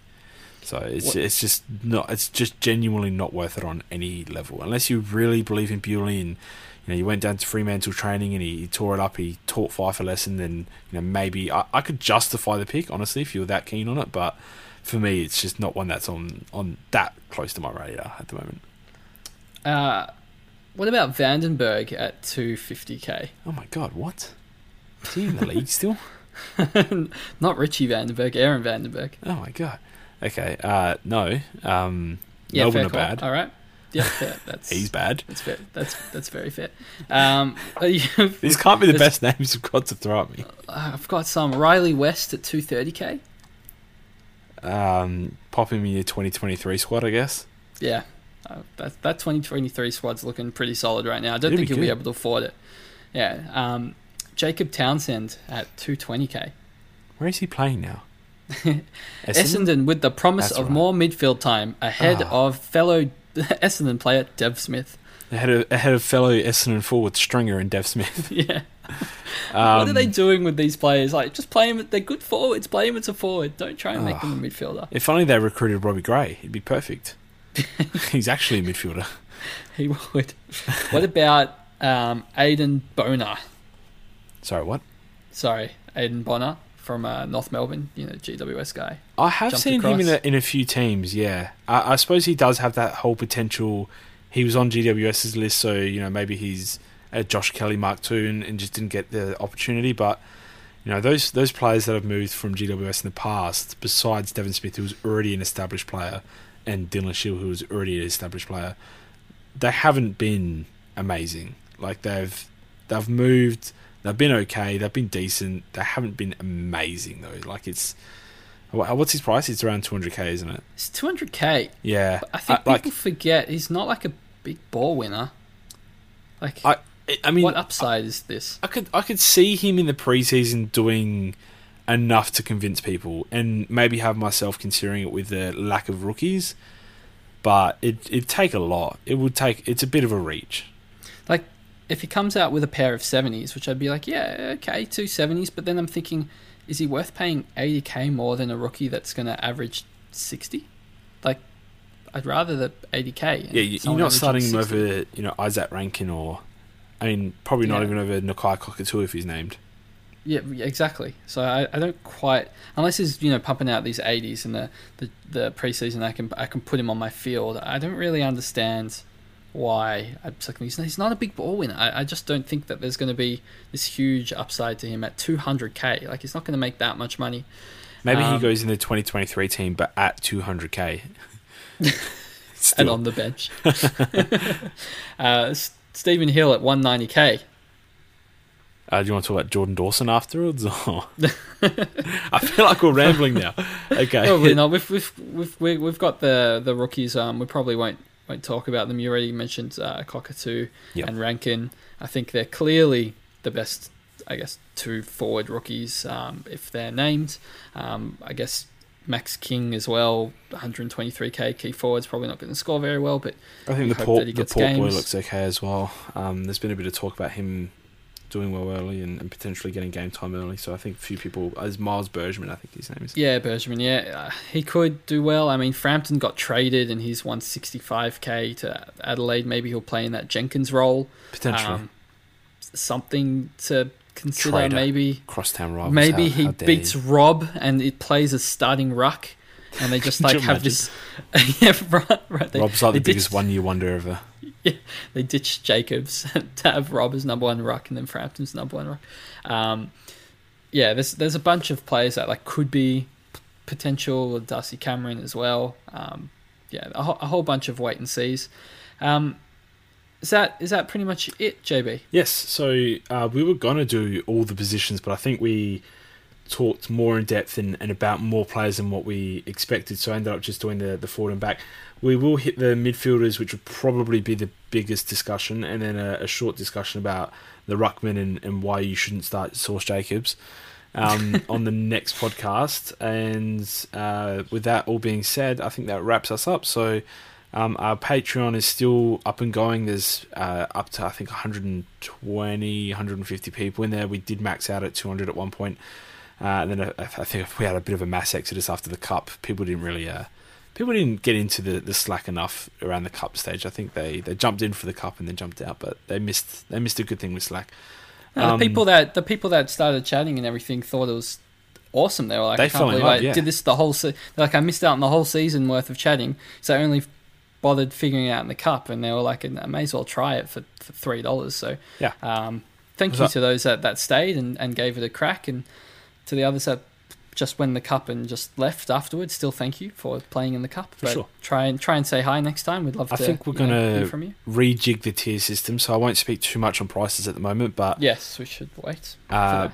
So it's what? it's just not it's just genuinely not worth it on any level unless you really believe in Bewley and you know you went down to Fremantle training and he, he tore it up. He taught Fyfe a lesson. Then you know maybe I, I could justify the pick honestly if you were that keen on it, but for me, it's just not one that's on on that close to my radar at the moment. Uh, what about Vandenberg at 250k? Oh my god, what? Is he in the league still? Not Richie Vandenberg, Aaron Vandenberg. Oh my god. Okay, uh, no. Um, Yeah, Melbourne fair are call. bad. All right. Yeah, fair. That's He's bad. That's fair. That's that's very fair. Um, These can't be the best names you've got to throw at me. I've got some Rhylee West at 230k. Um, pop him in your 2023 squad, I guess. Yeah, uh, that that 2023 squad's looking pretty solid right now. I don't It'd think be he'll be able to afford it. Yeah. Um, Jacob Townsend at 220k. Where is he playing now? Essendon with the promise That's of right. more midfield time ahead Ah. of fellow Essendon player Dev Smith. Ahead of, ahead of fellow Essendon forward Stringer and Dev Smith. yeah. Um, what are they doing with these players? Like, just play them. They're good forwards. Play them as a forward. Don't try and make Ah. them a midfielder. If only they recruited Robbie Gray, it'd be perfect. He's actually a midfielder. He would. what about um, Aiden Boner? Sorry, what? Sorry, Aiden Bonner from uh, North Melbourne. You know, GWS guy. I have Jumped seen him in a, in a few teams. Yeah, I, I suppose he does have that whole potential. He was on GWS's list, so you know maybe he's a Josh Kelly Mark two and, and just didn't get the opportunity. But you know those those players that have moved from GWS in the past, besides Devon Smith, who was already an established player, and Dylan Shiel, who was already an established player, they haven't been amazing. Like they've they've moved, they've been okay, they've been decent. They haven't been amazing though. Like it's What's his price? It's around 200k, isn't it? It's 200k. Yeah. I think I- like, people forget he's not like a big ball winner. Like, I, I mean, what upside is this? I could I could see him in the preseason doing enough to convince people, and maybe have myself considering it with the lack of rookies. But it it'd take a lot. It would take. It's a bit of a reach. Like, if he comes out with a pair of 70s, which I'd be like, yeah, okay, two 70s, but then I'm thinking, is he worth paying 80k more than a rookie that's going to average 60? Like, I'd rather the 80k. Yeah, you- you're not starting him over you know Izak Rankine or, I mean, probably not Yeah. even over Nakia Cockatoo if he's named. Yeah, yeah, exactly. So I, I don't quite unless he's you know pumping out these 80s in the, the the preseason. I can I can put him on my field. I don't really understand why. I'm just like, he's, not a big ball winner. I, I just don't think that there's going to be this huge upside to him at 200k. Like he's not going to make that much money. Maybe he Um, goes in the 2023 team, but at 200k. and on the bench. uh, Stephen Hill at 190k. Uh, do you want to talk about Jordan Dawson afterwards? Or? I feel like we're rambling now. Okay. Probably not. We've we've we've we've got the the rookies. Um, we probably won't won't talk about them. You already mentioned uh, Cockatoo Yep. and Rankine. I think they're clearly the best. I guess two forward rookies, um, if they're named. Um, I guess Max King as well. 123k key forwards probably not going to score very well, but I think the port the port boy looks okay as well. Um, there's been a bit of talk about him doing well early and, and potentially getting game time early. So I think a few people, as Miles Bergman, I think his name is. Yeah, Bergman. Yeah, uh, he could do well. I mean, Frampton got traded and he's 165k to Adelaide. Maybe he'll play in that Jenkins role. Potentially Um, something to consider. Trader. Maybe crosstown rivals. maybe how- he how beats you. Rob and it plays as starting ruck, and they just like have this. yeah, right. right. They, Rob's like the biggest one year wonder ever. They ditched Jacobs to have Rob as number one ruck, and then Frampton's number one ruck. Um, yeah, there's there's a bunch of players that like could be potential. Darcy Cameron as well. Um, yeah, a, whole- a whole bunch of wait and sees. Um, is that is that pretty much it, JB? Yes, so uh, we were gonna do all the positions, but I think we talked more in depth and, and about more players than what we expected. So I ended up just doing the the forward and back. We will hit the midfielders, which will probably be the biggest discussion, and then a, a short discussion about the ruckman and, and why you shouldn't start Source Jacobs um, on the next podcast. And uh, with that all being said, I think that wraps us up. So. Um, our Patreon is still up and going. There's uh, up to I think 120, 150 people in there. We did max out at 200 at one point. Uh, and then I, I think we had a bit of a mass exodus after the cup. People didn't really, uh, people didn't get into the, the slack enough around the cup stage. I think they, they jumped in for the cup and then jumped out, but they missed they missed a good thing with slack. Uh, Um, the people that the people that started chatting and everything thought it was awesome. They were like, They I can't believe love, I yeah. did this the whole. Se-. Like I missed out on the whole season worth of chatting, so I only bothered figuring it out in the cup, and they were like, I may as well try it for, for three dollars. So Yeah. um, thank Was you that- to those that, that stayed and, and gave it a crack, and to the others that just win the cup and just left afterwards. Still, thank you for playing in the cup. For but sure. Try and try and say hi next time. We'd love I to. think we're from you. Rejig the tier system, so I won't speak too much on prices at the moment, but Yes, we should wait Uh,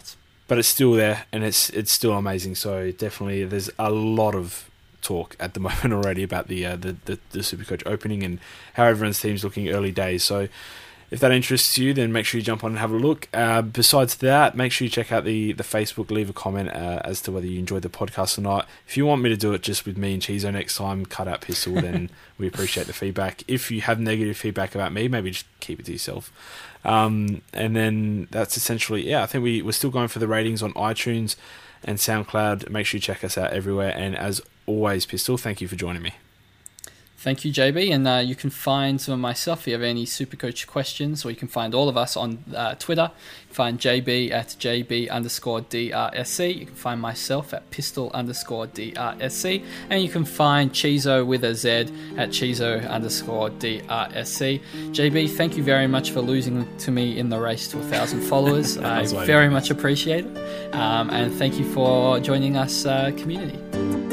but it's still there and it's it's still amazing. So definitely, there's a lot of talk at the moment already about the uh, the, the the Supercoach opening and how everyone's team's looking early days. So if that interests you, then make sure you jump on and have a look. Uh, besides that, make sure you check out the the Facebook, leave a comment uh, as to whether you enjoyed the podcast or not. If you want me to do it just with me and Chizo next time, cut out Pistol, then we appreciate the feedback. If you have negative feedback about me, maybe just keep it to yourself. Um, and then that's essentially yeah. I think we we're still going for the ratings on iTunes and SoundCloud. Make sure you check us out everywhere. And as always, Pistol, thank you for joining me. Thank you, JB. And uh, you can find some of myself if you have any Supercoach questions, or you can find all of us on uh, Twitter. You can find JB at JB underscore DRSC. You can find myself at pistol underscore DRSC. And you can find Chizo with a Z at Chizo underscore DRSC. JB, thank you very much for losing to me in the race to a thousand followers. I very much appreciate it. Um, and thank you for joining us, uh, community.